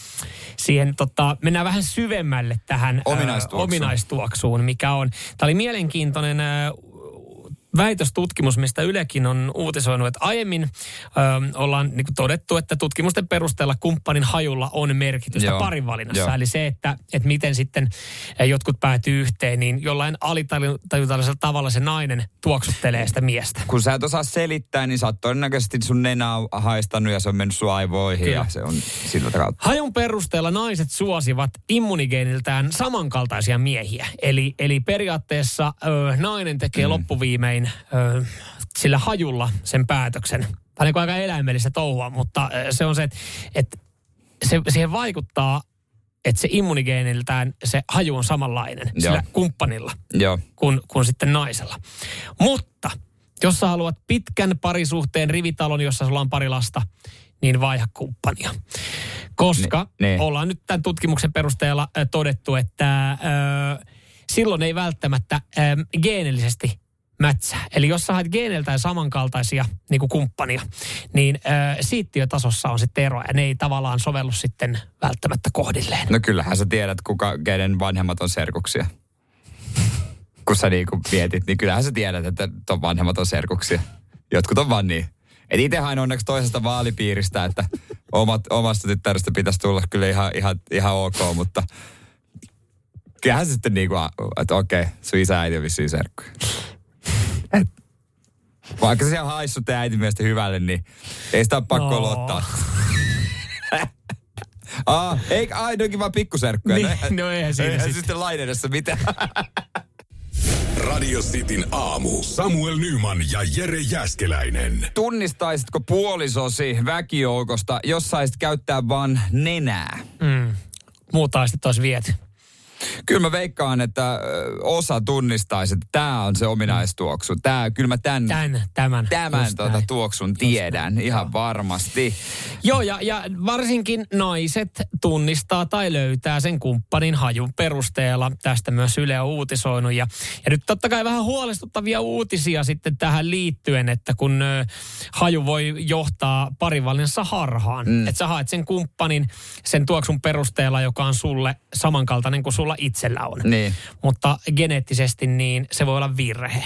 siihen tota, mennään vähän syvemmälle tähän ää, Ominaistuoksuun. ominaistuoksuun, mikä on. Tämä oli mielenkiintoinen ää, väitöstutkimus, mistä Ylekin on uutisoinut, että aiemmin ö, ollaan niin todettu, että tutkimusten perusteella kumppanin hajulla on merkitystä Joo, parinvalinnassa. joo. Eli se, että, että miten sitten eh, jotkut päätyy yhteen, niin jollain alitajuntaisella tavalla se nainen tuoksuttelee sitä miestä. Kun sä et osaa selittää, niin sä oot todennäköisesti sun nenää haistanut ja se on mennyt sun aivoihin Kyllä. ja se on sillä kautta. Hajun perusteella naiset suosivat immunigeeniltään samankaltaisia miehiä. Eli, eli periaatteessa ö, nainen tekee mm. loppuviimein ö, sillä hajulla sen päätöksen. Tämä on aika eläimellistä touhua, mutta se on se, että, että se, siihen vaikuttaa, että se immunigeeniltään se haju on samanlainen Joo. sillä kumppanilla Joo. kuin, kuin sitten naisella. Mutta jos sä haluat pitkän parisuhteen rivitalon, jossa sulla on pari lasta, niin vaiha kumppania. Koska Ne- ne. ollaan nyt tämän tutkimuksen perusteella todettu, että ö, silloin ei välttämättä ö, geenellisesti mätsää. Eli jos sä haet geeneltään samankaltaisia niin kuin kumppania, niin ö, siittiötasossa on sitten eroa ja ne ei tavallaan sovellu sitten välttämättä kohdilleen. No kyllähän sä tiedät, kuka, kenen vanhemmat on serkuksia. Kun sä niinku mietit, niin kyllähän sä tiedät, että ton vanhemmat on serkuksia. Jotkut on vaan niin. Et itse hain onneksi toisesta vaalipiiristä, että omat, omasta tyttärestä pitäisi tulla kyllä ihan, ihan, ihan ok, mutta kyllähän sitten niinku, että okei, sun isä äiti on vissiin serkkuja. Et, vaikka se siellä haissut ja äiti mielestä hyvälle, niin ei sitä ole pakko Oo. luottaa. Ah, ei, ai, ne onkin vaan pikkuserkkuja. Niin, no eihän siinä eihän sitten. sitten lain edessä mitään. Radio Cityn aamu. Samuel Nyman ja Jere Jäskeläinen. Tunnistaisitko puolisosi väkijoukosta, jos saisit käyttää vaan nenää? Mm. Muuta sitten olisi viety. Kyllä mä veikkaan, että osa tunnistaisi, että tämä on se ominaistuoksu. Tää, kyllä mä Tän, tämän. tämän Just tota, näin. tuoksun tiedän ihan varmasti. Joo, ja, ja varsinkin naiset tunnistaa tai löytää sen kumppanin hajun perusteella. Tästä myös Yle on uutisoinut. Ja, ja nyt totta kai vähän huolestuttavia uutisia sitten tähän liittyen, että kun ö, haju voi johtaa parivalinnassa harhaan. Mm. Että sä haet sen kumppanin sen tuoksun perusteella, joka on sulle samankaltainen kuin sulla itsellä on. Niin. Mutta geneettisesti niin se voi olla virhe.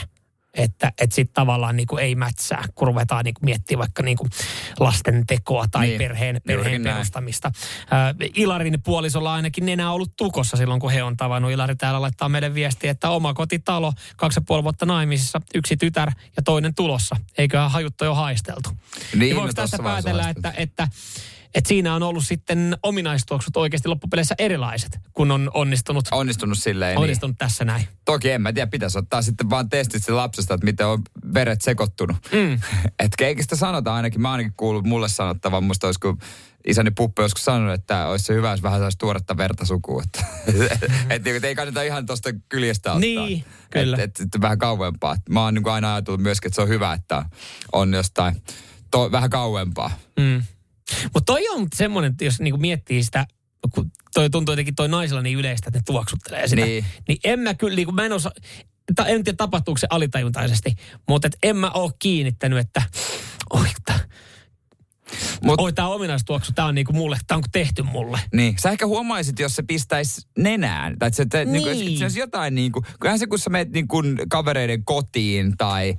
Että et sitten tavallaan niinku ei mätsää, kun ruvetaan niinku miettimään vaikka niinku lasten tekoa tai Niin, niin, perheen, perheen perustamista. Ää, Ilarin puolisolla ainakin nenä ollut tukossa silloin, kun he on tavannut. Ilari täällä laittaa meille viestiä, että oma kotitalo, kaksi ja puoli vuotta naimisissa, yksi tytär ja toinen tulossa. Eiköhän hajutta jo haisteltu. Niin, voiko no tästä tossa vaiheessa päätellä, haisteltu. että, että että siinä on ollut sitten ominaistuoksut oikeasti loppupeleissä erilaiset, kun on onnistunut, Onnistunut silleen. Niin. onnistunut tässä näin. Toki en mä tiedä, pitäisi ottaa sitten vaan testit lapsesta, että miten on veret sekoittunut. Mm. että keikistä sanotaan ainakin, mä ainakin kuullut mulle sanottavan, musta olisi kun isäni Puppe joskus sanonut, että olisi se hyvä, jos vähän saisi tuoretta verta sukuun. Että et, et, ei kannata ihan tuosta kyljestä ottaa. Niin, kyllä. Että et, et, vähän kauempaa. Mä oon niin aina ajatellut myöskin, että se on hyvä, että on jostain to, vähän kauempaa. Mm. Mutta toi on semmoinen, jos niinku miettii sitä, kun toi tuntuu jotenkin toi naisilla niin yleistä, että ne tuoksuttelee sitä. Niin. Niin en mä kyllä, niinku mä en osaa, ta, en tiedä tapahtuuko se alitajuntaisesti, mutta et en mä oo kiinnittänyt, että oi, Mut, oi tää ominaistuoksu, tää on niinku mulle, tää on tehty mulle. Niin. Sä ehkä huomaisit, jos se pistäisi nenään. Tai että se, niin. Niin Niin. että se olisi jotain niin kuin, kyllähän se kun sä menet niin kuin kavereiden kotiin tai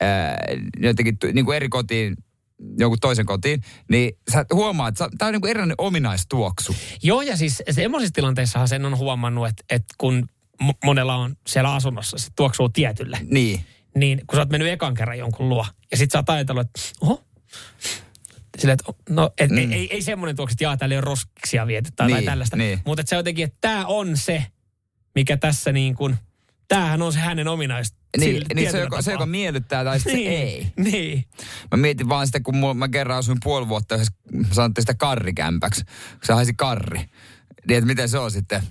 ää, jotenkin niin kuin eri kotiin, jonkun toisen kotiin, niin sä huomaat, että tämä on niin kuin erilainen ominaistuoksu. Joo, ja siis semmoisissa tilanteissahan sen on huomannut, että, että kun mo- monella on siellä asunnossa, se tuoksuu tietylle. Niin. Niin kun sä oot mennyt ekan kerran jonkun luo, ja sit sä oot ajatellut, että oho, Silleen, että no, et, mm. ei, ei, ei semmoinen tuoksi, että jaa, täällä ei ole roskiksia viety tai, Niin, tai tällaista. niin. Mutta se jotenkin, että tämä on se, mikä tässä niin kuin, tämähän on se hänen ominaista. Niin, sillä niin se, joka, se, joka miellyttää tai sitten niin, se ei. Niin. Mä mietin vaan sitä, kun mulla, mä kerran asuin puoli vuotta yhdessä, sanottiin sitä karrikämpäksi, kun se haisi karri. Niin, että miten se on sitten,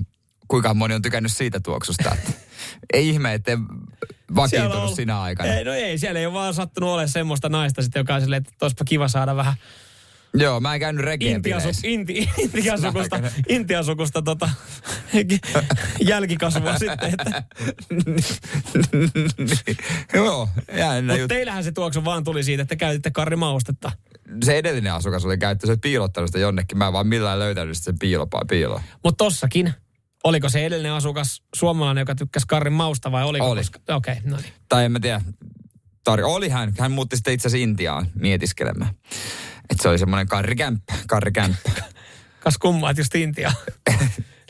kuinka moni on tykännyt siitä tuoksusta. Että ei ihme, että vakiintunut sinä aikana. Ei, no ei, siellä ei ole vaan sattunut olemaan semmoista naista sitten, joka on silleen, että olisipa kiva saada vähän Joo, mä en käynyt reggae intiasu, inti, intiasukusta, intiasukusta tota, jälkikasvua sitten. Että. Joo, jännä Mutta teillähän se tuoksu vaan tuli siitä, että käytitte karrimaustetta. Se edellinen asukas oli käyttänyt, se piilottanut sitä jonnekin. Mä en vaan millään löytänyt sitä piilopaa piiloa. Mutta tossakin, oliko se edellinen asukas suomalainen, joka tykkäsi karrin mausta vai oliko? Oli. Okei, okay, no niin. Tai en mä tiedä. Tar- oli hän. Hän muutti sitten itse asiassa Intiaan mietiskelemään. Että se oli semmoinen karrikämppä. Karrikämppä. Kas kummaa, että just Intia.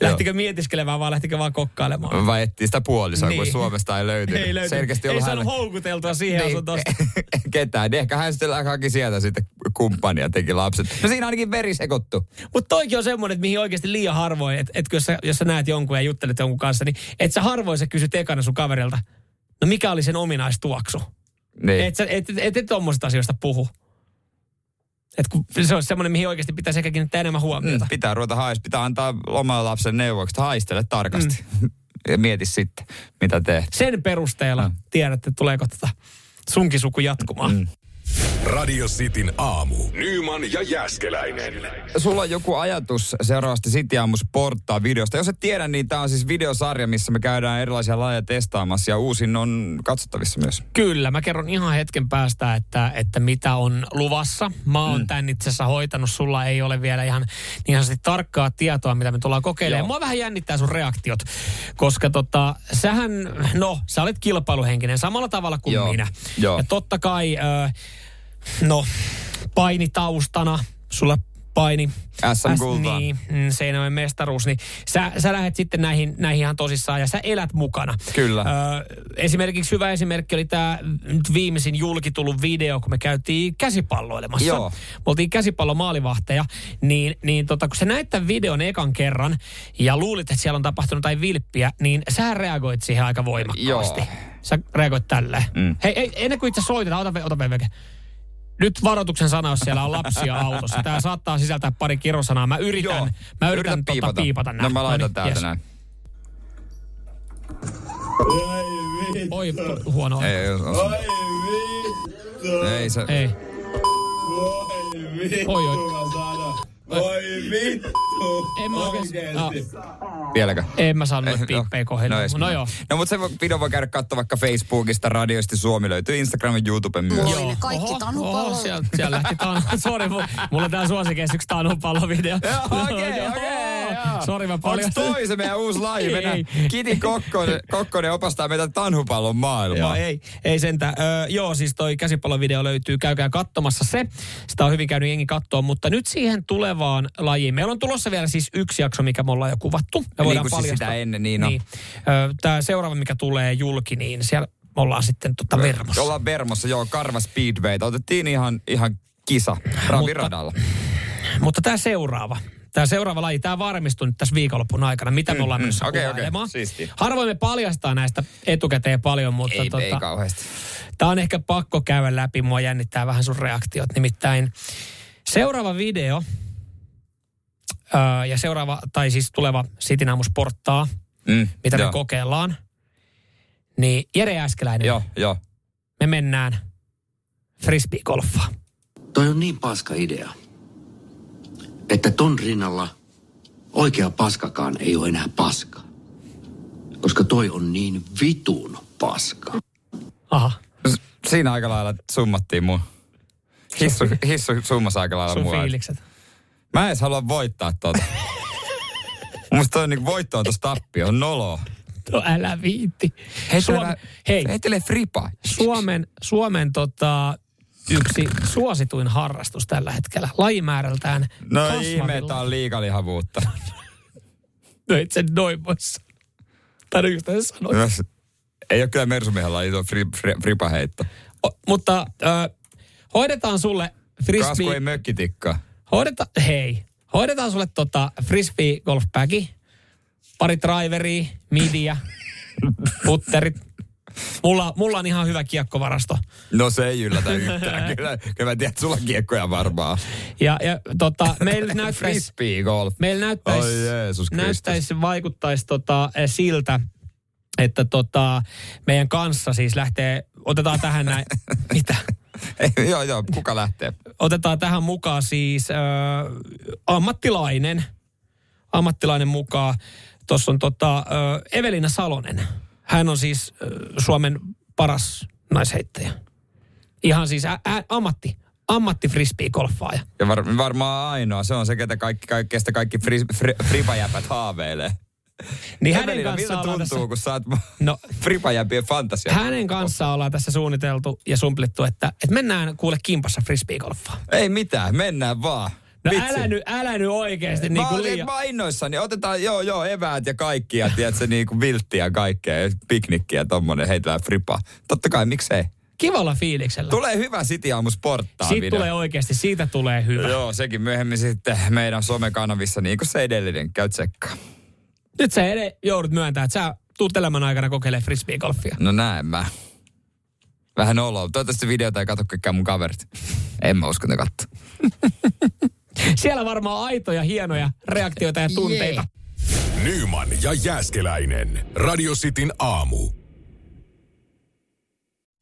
Lähtikö mietiskelemään vai lähtikö vaan kokkailemaan? Vai etsii sitä puolisoa, Niin. kun Suomesta ei löytynyt. Ei löytynyt. Selkeästi Ei saanut houkuteltua siihen Niin. asuntoon. Ketään. Niin ehkä hän sitten haki sieltä sitten kumppania teki lapset. No siinä ainakin veri sekoittu. Mutta toikin on semmoinen, että mihin oikeasti liian harvoin, että et jos, sä, jos sä näet jonkun ja juttelet jonkun kanssa, niin et sä harvoin sä kysyt ekana sun kaverilta, no mikä oli sen ominaistuoksu? Niin. Et sä et, et, et, et asioista puhu. Et kun se olisi semmoinen, mihin oikeasti pitäisi ehkä kiinnittää enemmän huomiota. Mm, pitää ruveta hais, pitää antaa omalle lapsen neuvoksi, että haistele tarkasti. Mm. ja mieti sitten, mitä teet. Sen perusteella Mm. tiedät, että tuleeko tätä sunkin suku jatkumaan. Mm. Radio Cityn aamu. Nyman ja Jäskeläinen. Sulla on joku ajatus seuraavasti City Aamu Sporttaa videosta. Jos et tiedä, niin tämä on siis videosarja, missä me käydään erilaisia lajeja testaamassa ja uusin on katsottavissa myös. Kyllä, mä kerron ihan hetken päästä, että, että mitä on luvassa. Mä oon mm. tämän itse asiassa hoitanut, sulla ei ole vielä ihan niin sanotusti tarkkaa tietoa, mitä me tullaan kokeilemaan. Joo. Mua vähän jännittää sun reaktiot, koska tota, sähän, no, sä olet kilpailuhenkinen samalla tavalla kuin Joo, minä. joo. Ja totta kai, äh, no, painitaustana, sulla paini. SM-kultaa. Niin, mm, Seinäjoen mestaruus, niin sä, sä lähdet sitten näihin, näihin ihan tosissaan ja sä elät mukana. Kyllä. Ö, esimerkiksi hyvä esimerkki oli tämä nyt viimeisin julkitullut video, kun me käytiin käsipalloilemassa. Joo. Me oltiin käsipallomaalivahteja, niin, niin tota, kun sä näit tämän videon ekan kerran ja luulit, että siellä on tapahtunut jotain vilppiä, niin sä reagoit siihen aika voimakkaasti. Joo. Sä reagoit tälleen. Mm. Hei, ei, ennen kuin itse soitetaan, ota, ve- ota veke. Nyt varoituksen sana, jos siellä on lapsia autossa. Tämä saattaa sisältää pari kirosanaa. Mä yritän, Joo. mä yritän Yritä piipata. piipata nämä. No mä laitan Noniin, täältä yes. näin. Oi, huono. Ei, ei, on, ei se. Ei. Oi, oi. Voi vittu! En mä oikein... No, Vieläkö? en mä saanut noita Eh, piippejä kohdille. No, No, no joo. No mutta se voi- video voi käydä katsoa vaikka Facebookista, radioisti Suomi löytyy Instagramin, YouTuben myös. Joo. kaikki Oho, tanupallot. oho, Siellä, siellä lähti tanu. Sori, mulla, mulla on tää suosikeissa yksi tanupallovideo. Joo, okei, okei. Sori, mä Onks paljon. toi se meidän uusi laji? Ei, Mennään. ei. Kiti Kokkonen, Kokkonen opastaa meitä tanhupallon maailmaa. Joo, ei, ei sentään. Öö, joo, siis toi käsipallovideo löytyy, käykää katsomassa se. Sitä on hyvin käynyt jengi katsoa, mutta nyt siihen tulevaan lajiin. Meillä on tulossa vielä siis yksi jakso, mikä me ollaan jo kuvattu. Me Niin voidaan kuin siis sitä ennen, niin on. niin. Tämä seuraava, mikä tulee julki, niin siellä me ollaan sitten tota vermossa. Ollaan Vermossa, joo, Karva Speedway. Otettiin ihan, ihan kisa raviradalla. Mutta tämä seuraava, tämä seuraava laji, tämä varmistui nyt tässä viikonlopun aikana, mitä me ollaan mm, okei, okei, kuvailemaan. siistiä. Harvoin me paljastaa näistä etukäteen paljon, mutta Ei, tota, ei kauheasti. tämä on ehkä pakko käydä läpi. Mua jännittää vähän sun reaktiot. Nimittäin seuraava video öö, ja seuraava, tai siis tuleva Sitinaamu Sporttaa, Mm, mitä joo. me kokeillaan, niin Jere Äskeläinen, Joo, joo. me mennään frisbee-golfaan. Toi on niin paska idea, että ton rinnalla oikea paskakaan ei ole enää paska. Koska toi on niin vitun paska. Aha, S- Siinä aika lailla summattiin mun. Hissu, hissu summas aika lailla sun mua. fiilikset. Mä en edes halua voittaa tota. Musta toi niinku voitto on tossa tappio, on nolo. No älä viitti. Hei, heitele fripa. Suomen, Suomen tota, yksi suosituin harrastus tällä hetkellä. Lajimäärältään No kasvavilla- ihme, tää on liikalihavuutta. No et sen noin voi sanoa. Tai yksi tässä sanoit. Myös- Ei ole kyllä Mersumiehellä iso fri, fri, fripaheitto. O, mutta ö, hoidetaan sulle Kasku ei frisbee... mökkitikka. Hoideta, hei, hoidetaan sulle tota frisbee golf bagi, pari driveria, midiä, putterit. Mulla, mulla on ihan hyvä kiekkovarasto. No se ei yllätä yhtään. kyllä, kyllä mä tiedän, että sulla on kiekkoja varmaan. Ja, ja tota, meillä näyttäisi, Frisbee golf. meillä näyttäisi, Oi Jeesus näyttäisi vaikuttaisi tota, eh, siltä, että tota, meidän kanssa siis lähtee, otetaan tähän näin, mitä? Ei, joo, joo, kuka lähtee? Otetaan tähän mukaan siis äh, ammattilainen, ammattilainen mukaan. Tuossa on tota, äh, Evelina Salonen. Hän on siis äh, Suomen paras naisheittäjä. Ihan siis ä, ä, ammatti, ammatti frisbee-golfaaja. Ja var, varmaan ainoa. Se on se, ketä kaikki, kaikkeesta kaikki fri, fri, fripajäpät haaveilee. Niin hänen Evelina, ollaan tuntuu, tässä- kun sä oot No, fripajäpien fantasia? hänen kanssaan ollaan tässä suunniteltu ja sumplittu, että, että mennään kuule kimpassa frisbee-golfaa. Ei mitään, mennään vaan. No Vitsi. älä nyt, älä nyt oikeasti niin mä, kuin liian. mä innoissani. Otetaan, joo, joo, eväät ja kaikki ja tiedätkö, niin kuin vilttiä ja kaikkea, ja piknikkiä ja tommonen, heitellään fripa. Totta kai, miksei? Kivalla fiiliksellä. Tulee hyvä City Aamu sporttaa Siitä video. tulee oikeasti, siitä tulee hyvä. Joo, sekin myöhemmin sitten meidän somekanavissa, niin kuin se edellinen. Käy tsekkaa. Nyt sä ed- joudut myöntämään, että sä tuut elämän aikana kokeilemaan frisbee-golfia. No näen mä. Vähän oloa. Toivottavasti videota ei katso kaikkään mun kaverit. En mä usko, ne katso. Siellä varmaan aitoja, hienoja reaktioita ja tunteita. Nyman ja Jääskeläinen. Radio Cityn aamu.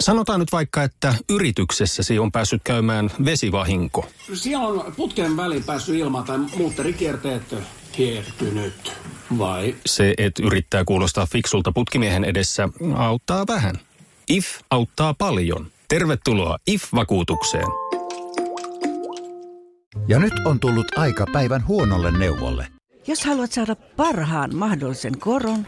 Sanotaan nyt vaikka, että yrityksessäsi on päässyt käymään vesivahinko. Siellä on putken väliin päässyt ilma tai muutterikierteet hiertynyt. Vai? Se, että yrittää kuulostaa fiksulta putkimiehen edessä, auttaa vähän. IF auttaa paljon. Tervetuloa IF-vakuutukseen. Ja nyt on tullut aika päivän huonolle neuvolle. Jos haluat saada parhaan mahdollisen koron,